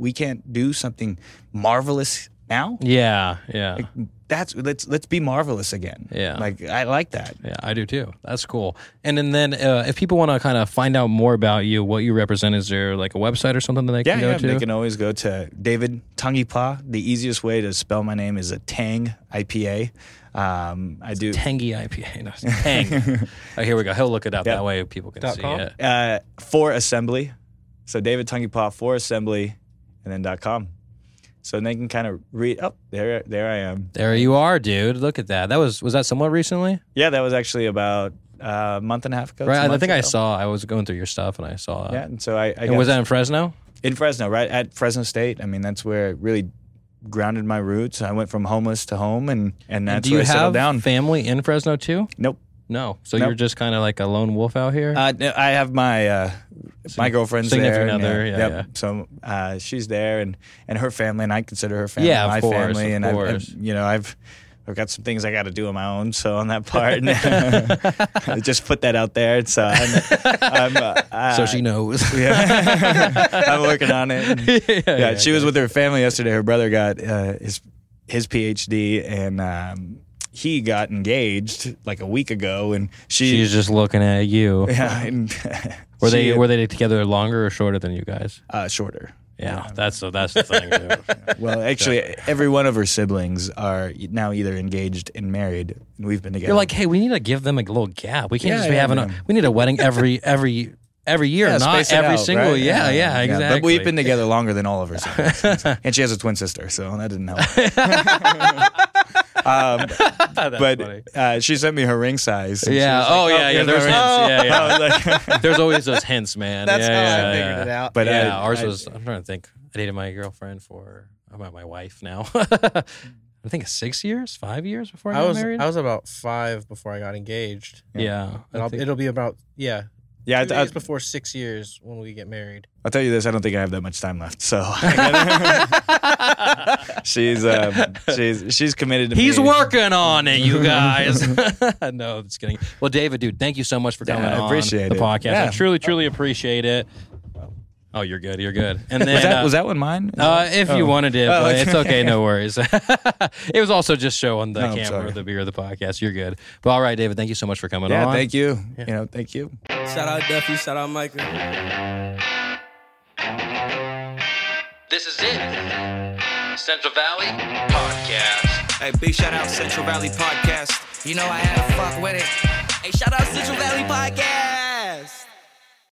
[SPEAKER 2] we can't do something marvelous now.
[SPEAKER 1] yeah, yeah,
[SPEAKER 2] That's let's let's be marvelous again.
[SPEAKER 1] Yeah.
[SPEAKER 2] like I like that.
[SPEAKER 1] yeah. I do too. That's cool. And then, then uh, if people want to kind of find out more about you, what you represent, is there like a website or something that they
[SPEAKER 2] Yeah,
[SPEAKER 1] can go
[SPEAKER 2] yeah.
[SPEAKER 1] to?
[SPEAKER 2] They can always go to David Tangipa. The easiest way to spell my name is a Tang IPA. Um, I do
[SPEAKER 1] Tangy IPA. [LAUGHS] No, Tang. oh, here we go. He'll look it up.
[SPEAKER 2] Yep.
[SPEAKER 1] That way people can
[SPEAKER 3] Dot
[SPEAKER 1] see
[SPEAKER 3] com?
[SPEAKER 1] it.
[SPEAKER 2] uh, for assembly. So David Tangipa for assembly, and then dot com. So they can kind of read. Oh, there, there I am.
[SPEAKER 1] There you are, dude. Look at that. That was was that somewhat recently?
[SPEAKER 2] Yeah, that was actually about uh, a month and a half ago.
[SPEAKER 1] Right. I think I saw. I was going through your stuff and I saw.
[SPEAKER 2] Yeah, and so I, I
[SPEAKER 1] And was that in Fresno?
[SPEAKER 2] in Fresno, right at Fresno State. I mean, that's where it really grounded my roots. I went from homeless to home, and and that's
[SPEAKER 1] Do you
[SPEAKER 2] where I settled
[SPEAKER 1] have
[SPEAKER 2] down.
[SPEAKER 1] family in Fresno too?
[SPEAKER 2] Nope.
[SPEAKER 1] No. So
[SPEAKER 2] Nope.
[SPEAKER 1] you're just kind of like a lone wolf out here.
[SPEAKER 2] Uh, I have my uh, my girlfriend's there. and,
[SPEAKER 1] other, yeah,
[SPEAKER 2] yep.
[SPEAKER 1] yeah.
[SPEAKER 2] So uh, she's there, and and her family, and I consider her family
[SPEAKER 1] Yeah,
[SPEAKER 2] my
[SPEAKER 1] course,
[SPEAKER 2] family,
[SPEAKER 1] of
[SPEAKER 2] and I've, you know I've I've got some things I got to do on my own. So on that part, [LAUGHS] [LAUGHS] just put that out there. So I'm, I'm uh, [LAUGHS]
[SPEAKER 1] so she knows.
[SPEAKER 2] yeah. I'm working on it. And, yeah,
[SPEAKER 1] yeah,
[SPEAKER 2] she was with her family yesterday. Her brother got uh, his his PhD, and um, he got engaged like a week ago. And she,
[SPEAKER 1] She's just looking at you. [LAUGHS]
[SPEAKER 2] yeah, and
[SPEAKER 1] Were they were they together longer or shorter than you guys?
[SPEAKER 2] uh, shorter?
[SPEAKER 1] Yeah, that's the that's the thing. [LAUGHS]
[SPEAKER 2] Well, actually, every one of her siblings are now either engaged and married, and we've been together.
[SPEAKER 1] You're like, hey, we need to give them a little gap. We can't
[SPEAKER 2] Yeah,
[SPEAKER 1] just be
[SPEAKER 2] yeah,
[SPEAKER 1] having a. We need a wedding every every every year,
[SPEAKER 2] Yeah,
[SPEAKER 1] not every
[SPEAKER 2] out,
[SPEAKER 1] single.
[SPEAKER 2] right?
[SPEAKER 1] Yeah, yeah, exactly.
[SPEAKER 2] But we've been together longer than all of her siblings, [LAUGHS] and she has a twin sister, so that didn't help. Um, [LAUGHS] but
[SPEAKER 1] funny.
[SPEAKER 2] uh, she sent me her ring size.
[SPEAKER 1] Yeah.
[SPEAKER 2] was
[SPEAKER 1] Oh,
[SPEAKER 2] like,
[SPEAKER 1] yeah. Yeah.
[SPEAKER 2] here's
[SPEAKER 1] There's
[SPEAKER 2] ring.
[SPEAKER 1] hints. Yeah. Yeah. [LAUGHS]
[SPEAKER 2] like- [LAUGHS]
[SPEAKER 1] There's always those hints, man.
[SPEAKER 3] That's
[SPEAKER 1] yeah,
[SPEAKER 3] how
[SPEAKER 1] yeah,
[SPEAKER 3] I figured
[SPEAKER 1] yeah.
[SPEAKER 3] it out.
[SPEAKER 2] But
[SPEAKER 1] yeah,
[SPEAKER 2] I-
[SPEAKER 1] ours
[SPEAKER 2] I-
[SPEAKER 1] was. I'm trying to think. I dated my girlfriend for. I'm my wife now. I think six years, five years before I,
[SPEAKER 3] I
[SPEAKER 1] got
[SPEAKER 3] was
[SPEAKER 1] married.
[SPEAKER 3] I was about five before I got engaged.
[SPEAKER 1] yeah, I
[SPEAKER 3] And I'll,
[SPEAKER 1] think-
[SPEAKER 3] it'll be about yeah.
[SPEAKER 2] Yeah,
[SPEAKER 3] two
[SPEAKER 2] I, I,
[SPEAKER 3] days before six years when we get married.
[SPEAKER 2] I'll tell you this: I don't think I have that much time left. So [LAUGHS] [LAUGHS] she's um, she's she's committed to
[SPEAKER 1] He's
[SPEAKER 2] me.
[SPEAKER 1] working on it, you guys. [LAUGHS] no, just kidding. Well, David, dude, thank you so much for
[SPEAKER 2] Yeah,
[SPEAKER 1] coming
[SPEAKER 2] I
[SPEAKER 1] on
[SPEAKER 2] appreciate
[SPEAKER 1] the
[SPEAKER 2] it.
[SPEAKER 1] podcast. I truly, truly appreciate it. Oh, you're good. You're good. And then
[SPEAKER 2] Was that
[SPEAKER 1] uh,
[SPEAKER 2] was that one mine?
[SPEAKER 1] Uh, if you
[SPEAKER 2] Oh.
[SPEAKER 1] wanted it,
[SPEAKER 2] Oh, okay.
[SPEAKER 1] it's okay, no worries. [LAUGHS] it was also just showing the
[SPEAKER 2] I'm
[SPEAKER 1] camera, the beer, the podcast. You're good. But all right, David, thank you so much for coming
[SPEAKER 2] Yeah,
[SPEAKER 1] on.
[SPEAKER 2] thank you. You know, thank you.
[SPEAKER 5] Shout out Duffy, shout out Micah.
[SPEAKER 1] This is it. Central Valley Podcast.
[SPEAKER 4] Hey, big shout out Central Valley Podcast.
[SPEAKER 5] You know I had to fuck with it. Hey, shout out Central Valley Podcast.